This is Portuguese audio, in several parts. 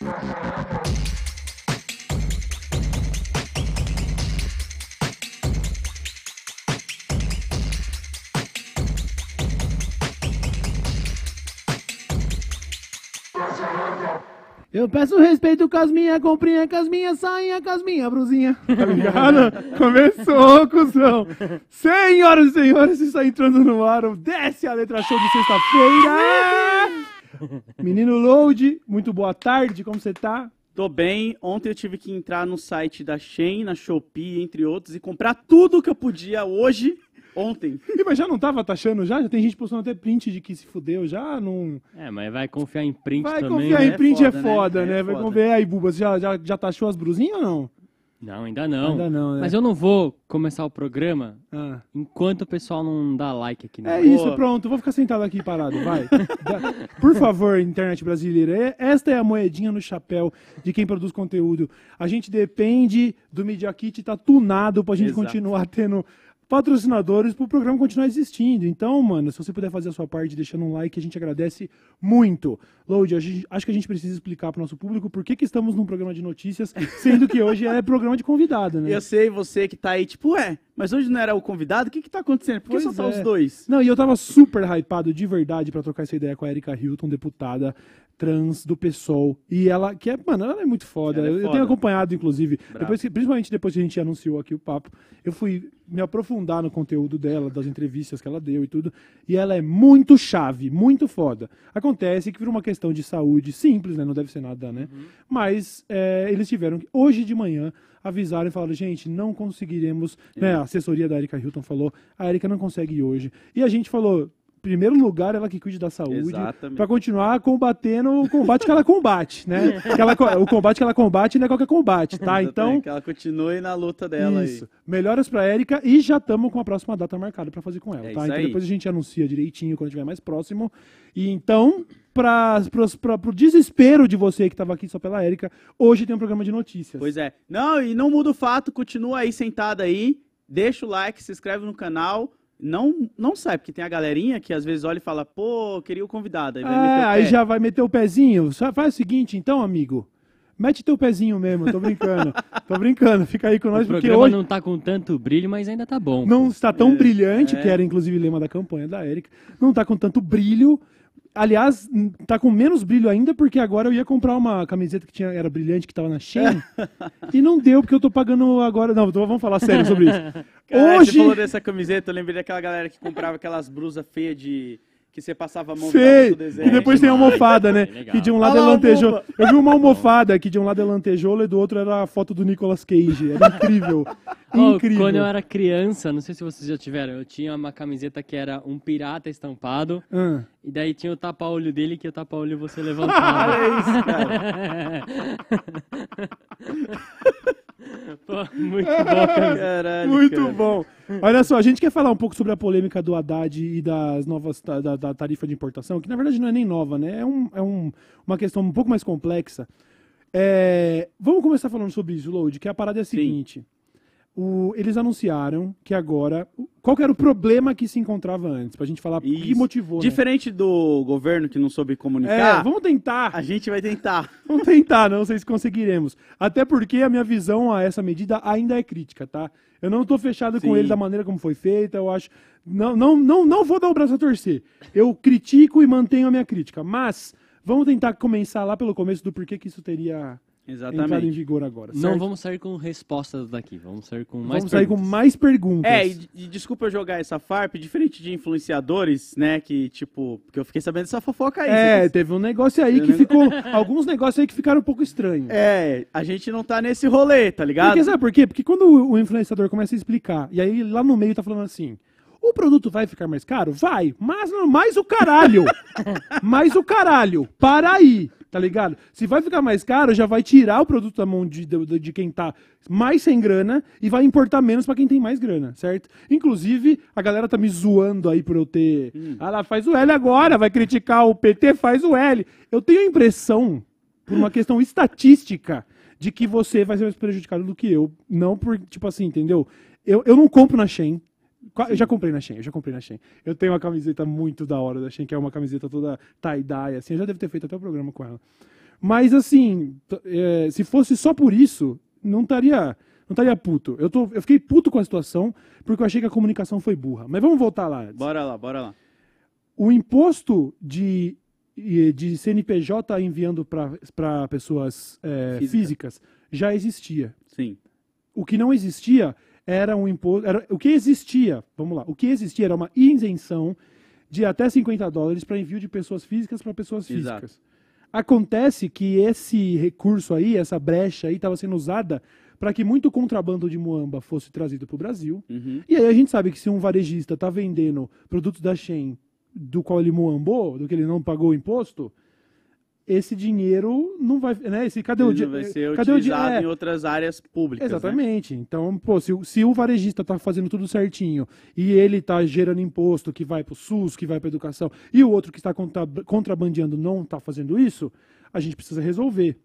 Eu peço respeito com as minhas comprinhas, com as minhas sainhas, com as minhas brusinhas. Tá ligado? Começou, cuzão. Senhoras e senhores, está entrando no ar o Desce a Letra Show de sexta-feira. Menino Load, muito boa tarde, como você tá? Tô bem. Ontem eu tive que entrar no site da Shein, na Shopee, entre outros, e comprar tudo que eu podia hoje, ontem. Ih, mas já não tava taxando já? Já tem gente postando até print de que se fudeu já? Não... É, mas vai confiar em print Vai também. confiar né? em É print é foda, foda, né? né? É Vai foda. confiar aí, Bubas, já, já, já taxou as brusinhas ou não? Não, ainda não. Ainda não, né? Mas eu não vou começar o programa Ah. enquanto o pessoal não dá like aqui. né? É Não. isso, pronto. Vou ficar sentado aqui parado, vai. Por favor, internet brasileira. é- Esta é a moedinha no chapéu de quem produz conteúdo. A gente depende do Media Kit, tá tunado pra gente Exato. continuar tendo patrocinadores pro programa continuar existindo. Então, mano, se você puder fazer a sua parte deixando um like, a gente agradece muito. Load, acho que a gente precisa explicar pro nosso público por que, que estamos num programa de notícias, sendo que hoje é programa de convidado, né? Eu sei, você que tá aí, tipo, ué, mas hoje não era o convidado? O que que tá acontecendo? Por que Pois só tá é. os dois? Não, e eu tava super hypado de verdade pra trocar essa ideia com a Erika Hilton, deputada trans do PSOL. E ela, que é, mano, ela é muito foda. É eu, eu foda. tenho acompanhado, inclusive, Bravo. depois que- principalmente depois que a gente anunciou aqui o papo, eu fui me aprofundar no conteúdo dela, das entrevistas que ela deu e tudo. E ela é muito chave, muito foda. Acontece que vira uma questão de saúde simples, né? Não deve ser nada, né? Uhum. Mas é, eles tiveram que, hoje de manhã, avisaram e falaram, gente, não conseguiremos, né, a assessoria da Erika Hilton falou, a Erika não consegue ir hoje. E a gente falou, primeiro lugar, ela que cuide da saúde, pra continuar combatendo o combate que ela combate, né? Ela o combate que ela combate não é qualquer combate, tá? Então, Que ela continue na luta dela isso. Melhoras pra Erika e já estamos com a próxima data marcada pra fazer com ela, É tá? Então aí. depois a gente anuncia direitinho quando estiver mais próximo. E então, pra, pro desespero de você que tava aqui só pela Erika, hoje tem um programa de notícias. aí. Pois é. Não, e não muda o fato, continua aí sentado aí, deixa o like, se inscreve no canal. Não, não sai, porque tem a galerinha que às vezes olha e fala, pô, queria o convidado. Aí vai meter É, o aí já vai meter o pezinho. Só faz o seguinte, então, amigo. Mete teu pezinho mesmo, tô brincando. tô brincando, fica aí com O nós, porque programa hoje não tá com tanto brilho, mas ainda tá bom. não pô. está tão É, brilhante, é. que era inclusive lema da campanha da Erika. Não tá com tanto brilho. Aliás, tá com menos brilho ainda, porque agora eu ia comprar uma camiseta que tinha, era brilhante, que tava na Shein. e não deu, porque eu tô pagando agora. Não, então vamos falar sério sobre isso. Caralho, Hoje. Você falou dessa camiseta, eu lembrei daquela galera que comprava aquelas blusas feias de. Que você passava a mão no E desenho. depois tem a almofada, né? É. Que de um lado Olha é lantejoula. Eu vi uma almofada que de um lado é lantejoula e do outro era a foto do Nicolas Cage. Era incrível. Incrível. Quando eu era criança, não sei se vocês já tiveram, eu tinha uma camiseta que era um pirata estampado, Ah. e daí tinha o tapa-olho dele, que o tapa-olho você levantava. Olha isso, cara. Muito bom, cara. Caralho. Muito cara. bom. Olha só, a gente quer falar um pouco sobre a polêmica do Haddad e das novas da, da tarifa de importação, que na verdade não é nem nova, né? É, um, é um- uma questão um pouco mais complexa. É, vamos começar falando sobre isso, Load, que a parada é a Sim. O- eles anunciaram que agora. Qual era o problema que se encontrava antes? Pra gente falar o que motivou. né? Diferente do governo que não soube É, comunicar, vamos tentar. a gente vai tentar. Vamos tentar, não sei se conseguiremos. Até porque a minha visão a essa medida ainda é crítica, tá? Eu não tô fechado com Sim. ele da maneira como foi feita, eu acho. Não, não, não, não vou dar o braço a torcer. Eu critico e mantenho a minha crítica. Mas vamos tentar começar lá pelo começo do porquê que isso teria entrado em Exatamente. vigor agora. Não certo? vamos sair com respostas daqui, vamos sair com mais Vamos sair com perguntas. mais perguntas. É, e, e desculpa eu jogar essa farp, diferente de influenciadores, né, que tipo, porque eu fiquei sabendo dessa fofoca aí. É, teve um negócio aí que um ficou. alguns negócios aí que ficaram um pouco estranhos. É, a gente não tá nesse rolê, tá ligado? Porque sabe por quê? Porque quando o o influenciador começa a explicar, e aí lá no meio tá falando assim. O produto vai ficar mais caro? Vai, mas não mais o caralho. mais o caralho. Para aí, tá ligado? Se vai ficar mais caro, já vai tirar o produto da mão de, de, de quem tá mais sem grana e vai importar menos pra quem tem mais grana, certo? Inclusive, a galera tá me zoando aí por eu ter. Ah lá, faz o L agora, vai criticar o PT, faz o L. Eu tenho a impressão, por uma questão estatística, de que você vai ser mais prejudicado do que eu. Não por, tipo assim, entendeu? Eu, eu não compro na Shein. Eu já comprei na Shein, eu já comprei na Shein. Eu tenho uma camiseta muito da hora da Shein, que é uma camiseta toda tie-dye, assim. Eu já devo ter feito até o programa com ela. Mas assim, é, se fosse só por isso, não estaria não estaria puto. Eu, tô, eu fiquei puto com a situação porque eu achei que a comunicação foi burra. Mas vamos voltar lá. antes. Bora lá, bora lá. O imposto de, de CNPJ enviando para pessoas é, Física. físicas já existia. Sim. O que não existia era um imposto. Era, o que existia, vamos lá, o que existia era uma isenção de até 50 dólares para envio de pessoas físicas para pessoas Exato. físicas. Acontece que esse recurso aí, essa brecha aí, estava sendo usada para que muito contrabando de muamba fosse trazido para o Brasil. Uhum. E aí a gente sabe que se um varejista está vendendo produtos da Shein do qual ele muambou, do que ele não pagou o imposto, esse dinheiro não vai, né? Esse cadê o Ele dinheiro? vai ser Cadê o utilizado dinheiro? em outras áreas públicas. né? Exatamente. Então, pô, se, o- se o varejista tá fazendo tudo certinho e ele tá gerando imposto que vai pro SUS, que vai pra educação, e o outro que está contra- contrabandeando não tá fazendo isso, a gente precisa resolver.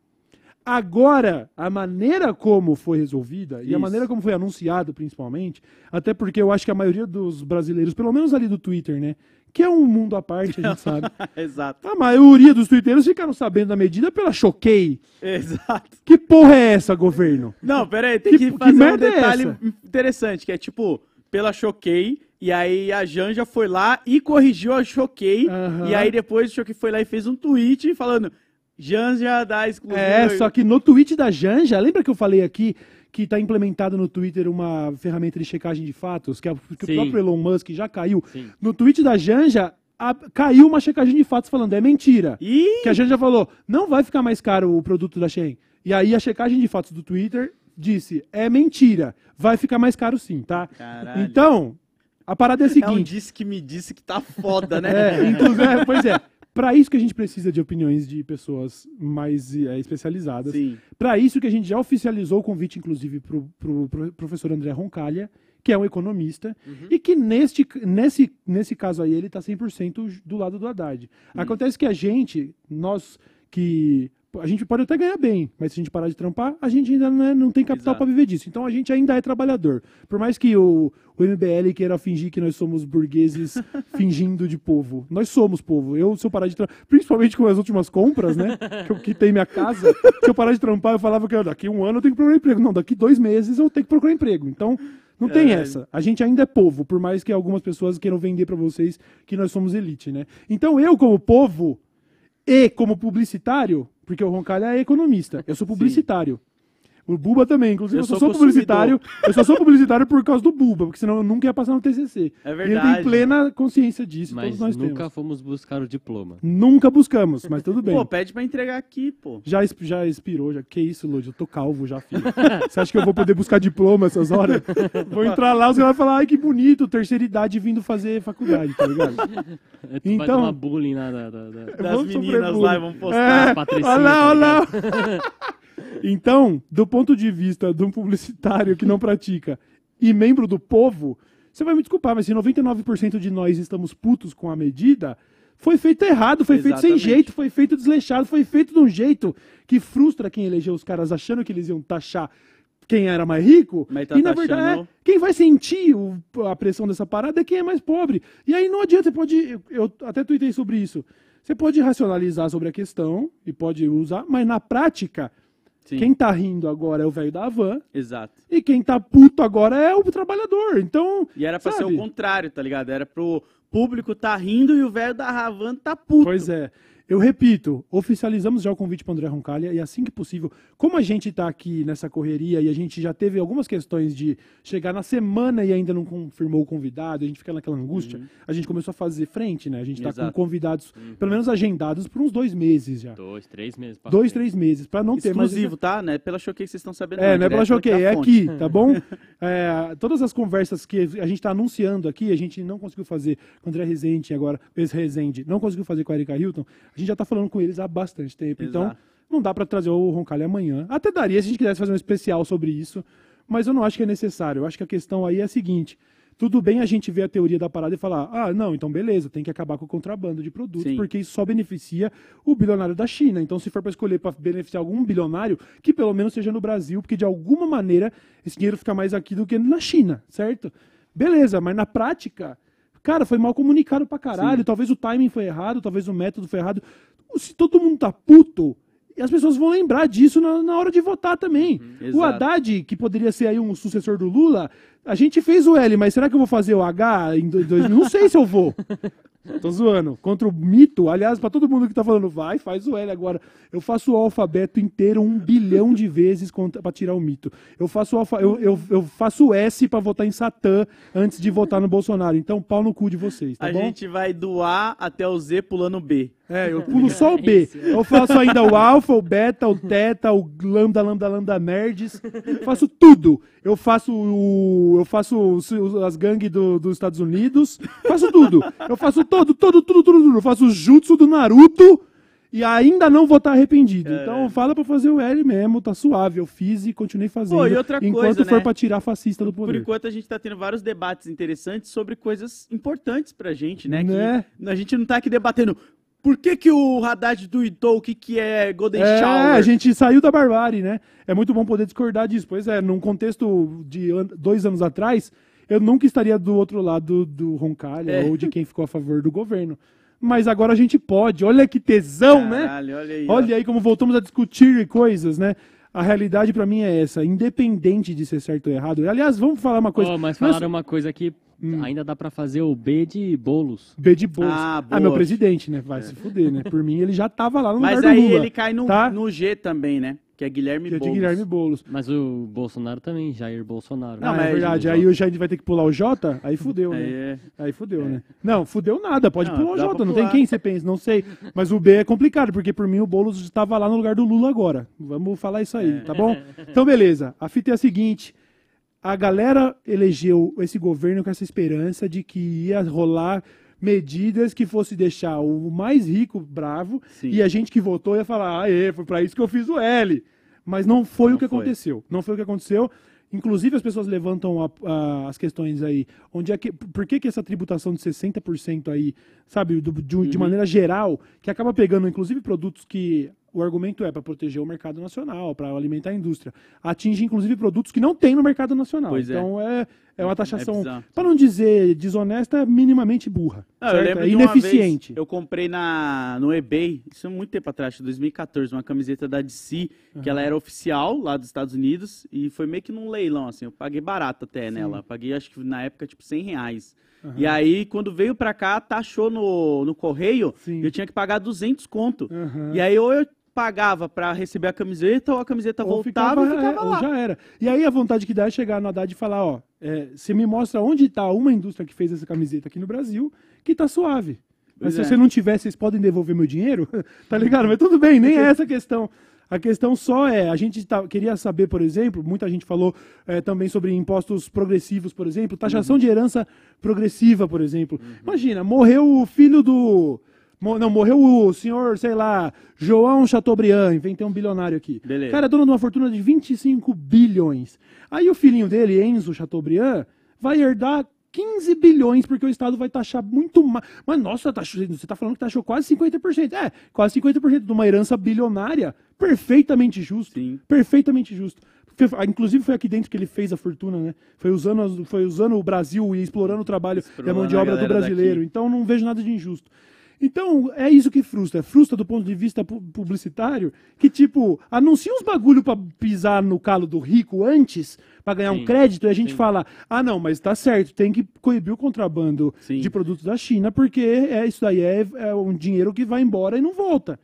Agora, a maneira como foi resolvida e a Isso. maneira como foi anunciado, principalmente, até porque eu acho que a maioria dos brasileiros, pelo menos ali do Twitter, né, que é um mundo à parte, a gente sabe. Exato. A maioria dos twitteiros ficaram sabendo da medida pela Choquei. Exato. Que porra é essa, governo? Não, pera aí, tem Que- que, que fazer um merda é detalhe essa? interessante, que é tipo, pela Choquei, e aí a Janja foi lá e corrigiu a Choquei, Aham. e aí depois o Choquei foi lá e fez um tweet falando, Janja dá exclusiva. É, só que no tweet da Janja, lembra que eu falei aqui que está implementado no Twitter uma ferramenta de checagem de fatos, que, é, que o próprio Elon Musk já caiu? Sim. No tweet da Janja, a- caiu uma checagem de fatos falando, é mentira. Ih, Que a Janja falou, não vai ficar mais caro o produto da Shein. E aí a checagem de fatos do Twitter disse, é mentira, vai ficar mais caro sim, tá? Caralho. Então, a parada é a é um seguinte... disse que me disse que tá foda, né? É, inclusive, é, pois é. Para isso que a gente precisa de opiniões de pessoas mais é, especializadas. Para isso que a gente já oficializou o convite, inclusive, para o professor André Roncalha, que é um economista, e que neste, nesse, nesse caso aí ele está 100% do lado do Haddad. Acontece que a gente, nós que... A gente pode até ganhar bem, mas se a gente parar de trampar, a gente ainda não, é- não tem capital para viver disso. Então a gente ainda é trabalhador. Por mais que o, o MBL queira fingir que nós somos burgueses fingindo de povo. Nós somos povo. Eu, se eu parar de trampar, principalmente com as últimas compras, né? Que eu quitei minha casa, se eu parar de trampar, eu falava que daqui um ano eu tenho que procurar emprego. Não, daqui dois meses eu tenho que procurar emprego. Então, não tem É. essa. A gente ainda é povo, por mais que algumas pessoas queiram vender pra vocês que nós somos elite, né? Então eu, como povo e como publicitário, porque o Roncalha é economista, eu sou publicitário. O Buba também, inclusive eu, Eu só sou publicitário. Eu só sou publicitário por causa do Buba, porque senão eu nunca ia passar no TCC. É E ele verdade. tem plena consciência disso, Mas todos nós nunca temos. fomos buscar o diploma. Nunca buscamos, mas tudo bem. Pô, pede pra entregar aqui, pô. Já, já expirou, já. Que isso, Lodi? Eu tô calvo já, filho. Você acha que eu vou poder buscar diploma essas horas? Vou entrar lá, os caras vão falar, ai, que bonito, terceira idade vindo fazer faculdade, tá ligado? É, tu Então- vai tomar bullying lá da... da- da- Das meninas bullying. lá e vamos postar. É, as patricinhas, olha lá, tá olha lá. Então, do ponto de vista de um publicitário que não pratica e membro do povo, você vai me desculpar, mas se 99% de nós estamos putos com a medida, foi feito errado, foi feito sem Exatamente. jeito, foi feito desleixado, foi feito de um jeito que frustra quem elegeu os caras achando que eles iam taxar quem era mais rico. Tá e na verdade, é, quem vai sentir o- a pressão dessa parada é quem é mais pobre. E aí não adianta, você pode. Eu, eu até tuitei sobre isso. Você pode racionalizar sobre a questão e pode usar, mas na prática, Sim, quem tá rindo agora é o velho da van exato. e quem tá puto agora é o trabalhador. Então. E era pra ser Sabe? o contrário, tá ligado? Era pro público tá rindo e o velho da Ravan tá puto. Pois é. Eu repito, oficializamos já o convite para André Roncalha e assim que possível, como a gente está aqui nessa correria e a gente já teve algumas questões de chegar na semana e ainda não confirmou o convidado, a gente fica naquela angústia, a gente começou a fazer frente, né? A gente está com Uhum. Convidados, pelo menos agendados, por uns dois meses já. Dois, três meses. pra Dois, três meses, para não ter mais. Exclusivo, tá? Não é pela choquei que vocês estão sabendo. É, não é pela Choquei, é fonte. aqui, tá bom? É, todas as conversas que a gente está anunciando aqui, a gente não conseguiu fazer com o André Rezende, agora, ex-Rezende, não conseguiu fazer com a Erika Hilton, a gente já tá falando com eles há bastante tempo. Então, Exato. não dá para trazer o Roncalho amanhã. Até daria se a gente quisesse fazer um especial sobre isso, mas eu não acho que é necessário. Eu acho que a questão aí é a seguinte. Tudo bem a gente ver a teoria da parada e falar, ah, não, então beleza, tem que acabar com o contrabando de produtos, Sim. porque isso só beneficia o bilionário da China. Então, se for para escolher para beneficiar algum bilionário, que pelo menos seja no Brasil, porque de alguma maneira esse dinheiro fica mais aqui do que na China, certo? Beleza, mas na prática, cara, foi mal comunicado pra caralho. Talvez o timing foi errado, talvez o método foi errado. Se todo mundo tá puto as pessoas vão lembrar disso na, na hora de votar também. O Exato. Haddad, que poderia ser aí um sucessor do Lula, a gente fez o L, mas será que eu vou fazer o H em dois, dois- Não sei se eu vou. Tô zoando. Contra o mito, aliás, pra todo mundo que tá falando, vai, faz o L agora. Eu faço o alfabeto inteiro um bilhão de vezes pra tirar o mito. Eu faço o alfa, eu, eu, eu faço o S pra votar em Satã antes de votar no Bolsonaro. Então, pau no cu de vocês, tá a bom? gente vai do A até o Z pulando o B. É, eu pulo só o B. Eu faço ainda o alfa, o beta, o teta, o lambda, lambda, lambda nerds. Faço tudo. Eu faço o, eu faço as gangues do- dos Estados Unidos. Faço tudo. Eu faço todo, todo, tudo, tudo, tudo. Eu faço o jutsu do Naruto e ainda não vou estar arrependido. Então fala pra fazer o L mesmo, tá suave. Eu fiz e continuei fazendo. Pô, e outra enquanto coisa, for né? pra tirar fascista do Por poder. enquanto a gente tá tendo vários debates interessantes sobre coisas importantes pra gente, né? Né? Que a gente não tá aqui debatendo por que, que o Haddad tweetou o que, que é Golden É, Shower. a gente saiu da barbárie, né? É muito bom poder discordar disso. Pois é, num contexto de an- dois anos atrás, eu nunca estaria do outro lado do Roncalha É. ou de quem ficou a favor do governo. Mas agora a gente pode. Olha que tesão, né? Caralho, olha aí. ó. Olha aí como voltamos a discutir coisas, né? A realidade pra mim é essa, independente de ser certo ou errado. Aliás, vamos falar uma coisa. Ó, mas é falaram uma coisa que ainda dá pra fazer o B de bolos. B de bolsa. Ah, Ah, meu presidente, né? Vai se fuder, né? Por mim, ele já tava lá no Mas lugar do aí Lula. ele cai no, tá? no G também, né? Que é Guilherme Que é de Boulos. Guilherme Boulos. Mas o Bolsonaro também, Jair Bolsonaro. Não, ah, mas é verdade. Aí o Jair vai ter que pular o J, aí fudeu, né? É. Aí fudeu, né? Não, fudeu nada. Pode Não, pular o dá J, pra não tem quem você pensa, não sei. Mas o B é complicado, porque por mim o Boulos estava lá no lugar do Lula agora. Vamos falar isso aí, É. tá bom? Então, beleza. A fita é a seguinte. A galera elegeu esse governo com essa esperança de que ia rolar medidas que fosse deixar o mais rico bravo Sim. e a gente que votou ia falar, aê, foi pra isso que eu fiz o L. Mas não foi Não o que foi. aconteceu. Não foi o que aconteceu. Inclusive, as pessoas levantam a- a- as questões aí. Onde é que, por que, que essa tributação de 60% aí, sabe, do- de, Uhum. de maneira geral, que acaba pegando, inclusive, produtos que o argumento é para proteger o mercado nacional, para alimentar a indústria, atinge, inclusive, produtos que não tem no mercado nacional. Pois é. então, é, é uma taxação, bizarro. para não dizer desonesta, é minimamente burra. Não, eu lembro é ineficiente. eu comprei na, no eBay, isso é muito tempo atrás, 2014, uma camiseta da DC, que ela era oficial lá dos Estados Unidos, e foi meio que num leilão, assim, eu paguei barato até nela, paguei acho que na época tipo 100 reais. E aí, quando veio pra cá, taxou no, no correio, Sim. eu tinha que pagar 200 conto. Aham. E aí, ou eu pagava pra receber a camiseta, ou a camiseta Ou voltava e ficava é, ou lá. já era. E aí a vontade que dá é chegar no Haddad e falar, ó, é, você me mostra onde tá uma indústria que fez essa camiseta aqui no Brasil, que tá suave. Pois Mas se é. você não tiver, vocês podem devolver meu dinheiro? tá ligado? Mas tudo bem, nem é essa a questão. A questão só é, a gente tá- queria saber, por exemplo, muita gente falou é, também sobre impostos progressivos, por exemplo, taxação de herança progressiva, por exemplo. Uhum. Imagina, morreu o filho do... Não, morreu o senhor, sei lá, João Chateaubriand, inventei um bilionário aqui. Beleza. Cara, é dono de uma fortuna de 25 bilhões. Aí o filhinho dele, Enzo Chateaubriand, vai herdar 15 bilhões, porque o Estado vai taxar muito mais. Mas, nossa, taxou- você está falando que taxou quase 50%. É, quase 50% de uma herança bilionária. Perfeitamente justo. Sim. Perfeitamente justo. Ah, Inclusive foi aqui dentro que ele fez a fortuna, né? Foi usando, foi usando o Brasil e explorando o trabalho e a Explorando mão de obra do brasileiro. daqui. Então não vejo nada de injusto. Então, é isso que frustra. Frustra do ponto de vista pu- publicitário, que, tipo, anuncia uns bagulho pra pisar no calo do rico antes, pra ganhar um Sim, crédito, e a gente sim. fala, ah, não, mas tá certo, tem que coibir o contrabando Sim. de produtos da China, porque é isso daí é, é um dinheiro que vai embora e não volta.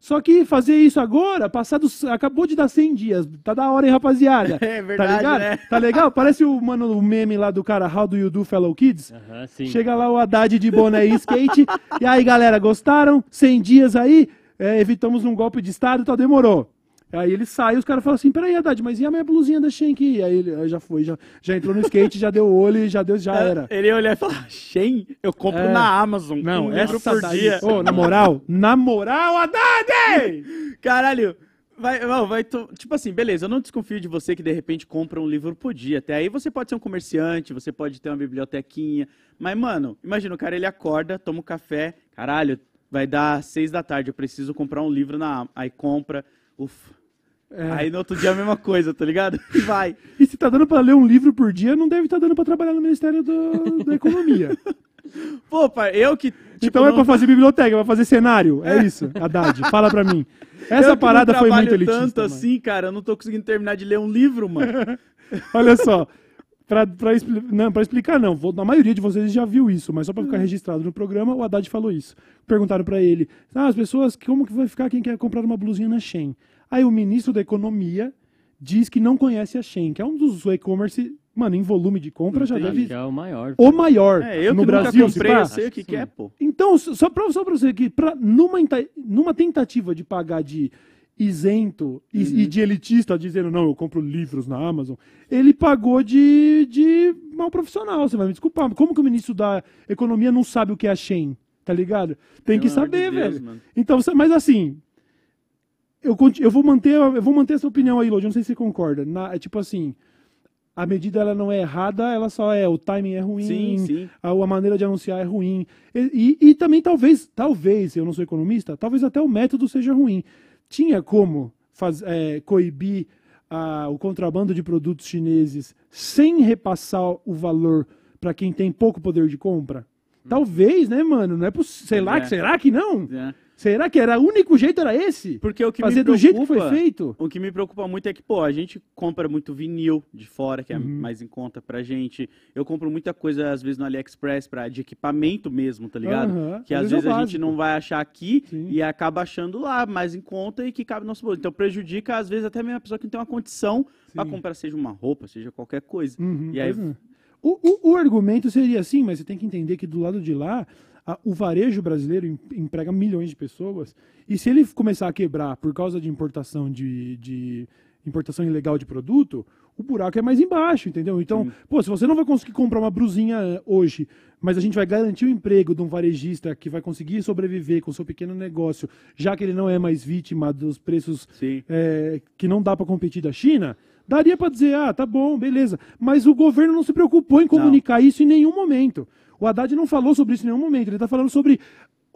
Só que fazer isso agora, passados, acabou de dar 100 dias, tá da hora, hein, rapaziada? É verdade, tá ligado? né? Tá legal? Parece o, mano, o meme lá do cara, How do you do, fellow kids? Aham, sim. Chega lá o Haddad de boné e skate. e aí, galera, gostaram? 100 dias aí? É, evitamos um golpe de Estado, tá, demorou. Aí ele sai e os caras falam assim, peraí, Haddad, mas e a minha blusinha da Shen aqui? Aí ele aí já foi, já, já entrou no skate, já deu o olho e já deu, já era. Ele olha e fala, Shen, eu compro É. na Amazon. Não, um essa por daí... dia. Ô, na moral, na moral, Haddad! Caralho, vai, vai tipo assim, beleza, eu não desconfio de você que de repente compra um livro por dia. Até aí você pode ser um comerciante, você pode ter uma bibliotequinha. Mas, mano, imagina, o cara ele acorda, toma um café, caralho, vai dar seis da tarde, eu preciso comprar um livro na Aí compra, ufa. É. Aí no outro dia a mesma coisa, tá ligado? E vai. E se tá dando pra ler um livro por dia, não deve estar dando pra trabalhar no Ministério do- da Economia. Pô, pai, eu que. Tipo, então é não- pra fazer biblioteca, é pra fazer cenário. É isso, Haddad. Fala pra mim. eu Essa que parada não foi muito elitista. tanto mano. assim, cara, eu não tô conseguindo terminar de ler um livro, mano. Olha só. Pra, pra, expli- não, pra explicar, não. Vou- a maioria de vocês já viu isso, mas só pra Hum. ficar registrado no programa, o Haddad falou isso. Perguntaram pra ele: ah, as pessoas, como que vai ficar quem quer comprar uma blusinha na Shein? Aí o ministro da Economia diz que não conhece a Shein, que é um dos e-commerce, mano, em volume de compra já Acho deve. que é o maior. O maior É, eu no que Brasil. nunca comprei, eu sei o que, que é, pô. Então, só pra, só pra você aqui, pra, numa, numa tentativa de pagar de isento e, Uhum. e de elitista, dizendo, não, eu compro livros na Amazon, ele pagou de, de mal profissional, você vai me desculpar. Como que o ministro da Economia não sabe o que é a Shein? Tá ligado? Tem que amor de saber, Deus, velho. mano. Então, você- mas assim, eu, eu vou manter, eu vou manter essa opinião aí, Lodi, não sei se você concorda. Na- é tipo assim, a medida ela não é errada, ela só é, o timing é ruim, Sim, sim. a, a maneira de anunciar é ruim. E, e- e também talvez, talvez, eu não sou economista, talvez até o método seja ruim. Tinha como faz, é, coibir ah, o contrabando de produtos chineses sem repassar o valor para quem tem pouco poder de compra? Talvez, né, mano? Não é possível. Sei lá, É. que será que não? É. Será que era o único jeito era esse? Porque o que Fazer me do jeito que preocupa- foi feito? O que me preocupa muito é que, pô, a gente compra muito vinil de fora, que é Uhum. mais em conta pra gente. Eu compro muita coisa, às vezes, no AliExpress, pra, de equipamento mesmo, tá ligado? Aham, Que às é vezes a gente não vai achar aqui Sim. e acaba achando lá, mais em conta e que cabe no nosso bolso. Então prejudica, às vezes, até mesmo a pessoa que não tem uma condição pra Sim. comprar, seja uma roupa, seja qualquer coisa. Uhum, E aí- é. o, o- o argumento seria assim, mas você tem que entender que do lado de lá, a- o varejo brasileiro em- emprega milhões de pessoas. E se ele começar a quebrar por causa de importação de, de importação ilegal de produto, o buraco é mais embaixo, entendeu? Então, pô, se você não vai conseguir comprar uma brusinha eh, hoje, mas a gente vai garantir o emprego de um varejista que vai conseguir sobreviver com o seu pequeno negócio, já que ele não é mais vítima dos preços Sim. é, que não dá para competir da China, daria para dizer, ah, tá bom, beleza. Mas o governo não se preocupou em comunicar isso em nenhum momento. O Haddad não falou sobre isso em nenhum momento. Ele está falando sobre.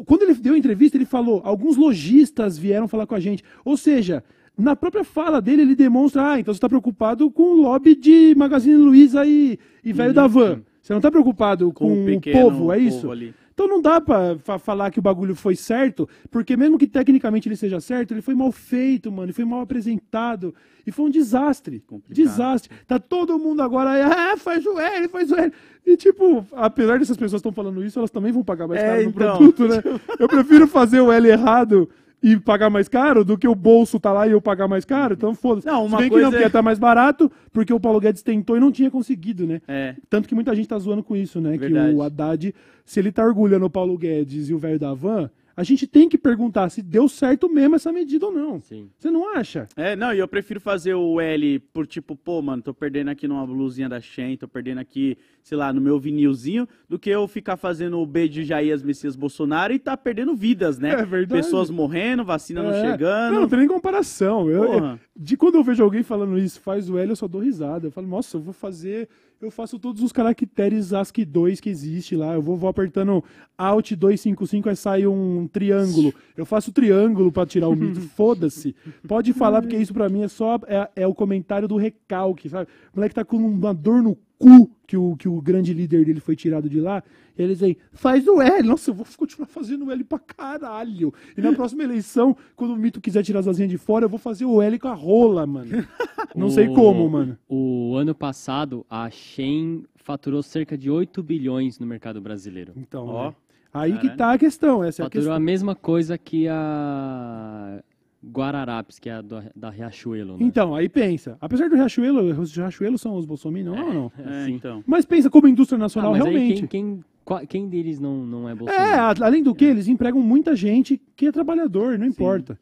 Quando ele deu a entrevista, ele falou: alguns lojistas vieram falar com a gente. Ou seja, na própria fala dele, ele demonstra: ah, então você está preocupado com o lobby de Magazine Luiza e, e velho da van. Você não está preocupado com, Com o o pequeno povo, é povo isso? ali. Então não dá pra fa- falar que o bagulho foi certo, porque mesmo que tecnicamente ele seja certo, ele foi mal feito, mano, ele foi mal apresentado. E foi um desastre. Complicado. Desastre. Tá todo mundo agora, ah, faz o L, faz o L. E tipo, apesar dessas pessoas estão falando isso, elas também vão pagar mais É, caro no então. produto, né? Eu prefiro fazer o L errado e pagar mais caro do que o bolso tá lá e eu pagar mais caro. Então foda-se. Não, uma Se bem que coisa não, porque é- tá mais barato, porque o Paulo Guedes tentou e não tinha conseguido, né? É. Tanto que muita gente tá zoando com isso, né? Verdade. Que o Haddad, se ele tá orgulhando o Paulo Guedes e o velho da van, a gente tem que perguntar se deu certo mesmo essa medida ou não. Sim. Você não acha? É, não, e eu prefiro fazer o L por tipo, pô, mano, tô perdendo aqui numa blusinha da Shein, tô perdendo aqui, sei lá, no meu vinilzinho, do que eu ficar fazendo o B de Jair Messias Bolsonaro e tá perdendo vidas, né? É verdade. Pessoas morrendo, vacina não É. chegando. Não, não tem nem comparação. Eu- de quando eu vejo alguém falando isso, faz o L, eu só dou risada. Eu falo, nossa, eu vou fazer. Eu faço todos os caracteres ASCII 2 que existe lá. Eu vou, vou apertando Alt 255 aí sai um triângulo. Eu faço triângulo pra tirar o mito. Foda-se. Pode falar, porque isso pra mim é só é, é o comentário do recalque, sabe? O moleque tá com uma dor no cu que o, que o grande líder dele foi tirado de lá. E eles aí, faz o L. Nossa, eu vou continuar fazendo o L pra caralho. E na próxima eleição, quando o mito quiser tirar as asinhas de fora, eu vou fazer o L com a rola, mano. Não sei O- como, mano. O ano passado, a Shein faturou cerca de 8 bilhões no mercado brasileiro. Então, Ó, né? aí que tá a questão. Essa é a Faturou questão. a mesma coisa que a Guararapes, que é a do- da Riachuelo, né? Então, aí pensa. Apesar do Riachuelo, os Riachuelo são os bolsominions, não ou não? é, Sim. então. Mas pensa como indústria Ah, nacional, aí realmente. quem, quem, quem deles não, não é É, Bolsonaro? a- além do que, eles empregam muita gente que é trabalhador, não importa.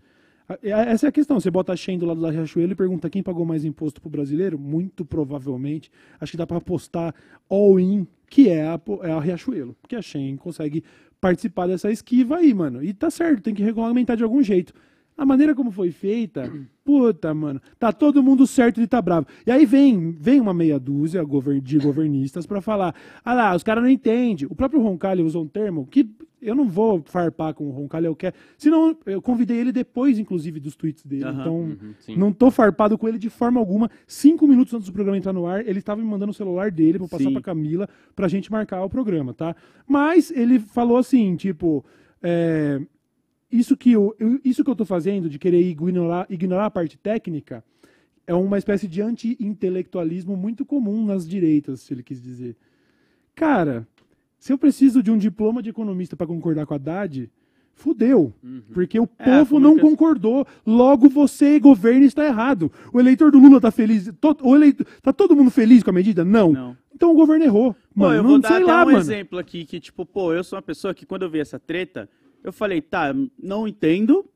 A- é- Essa é a questão. Você bota a Shen do lado da Riachuelo e pergunta quem pagou mais imposto pro brasileiro? Muito provavelmente. Acho que dá para apostar all-in, que é a, é a Riachuelo. Porque a Shen consegue participar dessa esquiva aí, mano. E tá certo, tem que regulamentar de algum jeito. A maneira como foi feita, puta, mano, tá todo mundo certo de tá bravo. E aí vem, vem uma meia dúzia de governistas pra falar: ah lá, os caras não entendem. O próprio Roncalli usou um termo que eu não vou farpar com o Roncalho, eu quero. Senão, eu convidei ele depois, inclusive, dos tweets dele. Aham. Então, Uhum, não tô farpado com ele de forma alguma. Cinco minutos antes do programa entrar no ar, ele estava me mandando o celular dele pra eu passar Sim. pra Camila pra gente marcar o programa, tá? Mas ele falou assim, tipo. é, isso, que eu, isso que eu tô fazendo, de querer ignorar, ignorar a parte técnica, é uma espécie de anti-intelectualismo muito comum nas direitas, se ele quis dizer. Cara, se eu preciso de um diploma de economista pra concordar com a Haddad, fudeu. Porque o É, povo não comunicação- concordou. Logo você, governo, está errado. O eleitor do Lula tá feliz. To- o eleitor, tá todo mundo feliz com a medida? Não. Não. Então o governo errou. Pô, Mano, eu não vou dar sei até lá, um mano. exemplo aqui que, tipo, pô, eu sou uma pessoa que quando eu vi essa treta, eu falei, tá, não entendo,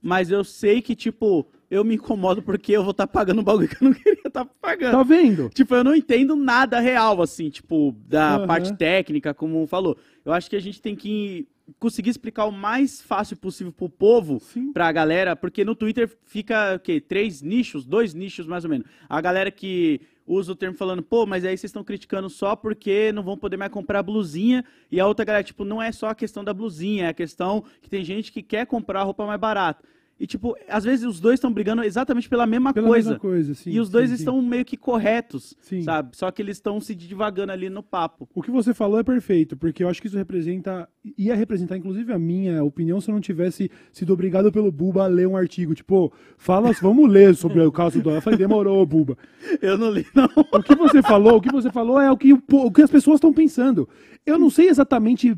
mas eu sei que, tipo, eu me incomodo porque eu vou estar pagando um bagulho que eu não queria estar pagando. Tá vendo? Tipo, eu não entendo nada real, assim, tipo, da Aham. parte técnica, como falou. Eu acho que a gente tem que conseguir explicar o mais fácil possível pro povo, Sim. pra galera, porque no Twitter fica, o quê? Três nichos? Dois nichos, mais ou menos. A galera que usa o termo falando, pô, mas aí vocês estão criticando só porque não vão poder mais comprar blusinha, e a outra galera, tipo, não é só a questão da blusinha, é a questão que tem gente que quer comprar roupa mais barata. E, tipo, às vezes os dois estão brigando exatamente pela mesma Pela coisa. mesma coisa, sim. e os dois sim, sim. estão meio que corretos, Sim. sabe? Só que eles estão se divagando ali no papo. O que você falou é perfeito, porque eu acho que isso representa, ia representar inclusive a minha opinião se eu não tivesse sido obrigado pelo Buba a ler um artigo. Tipo, fala, vamos ler sobre o caso do. Eu falei, demorou, Buba. Eu não li, não. O que você falou, o que você falou é o que, o que as pessoas estão pensando. Eu não sei exatamente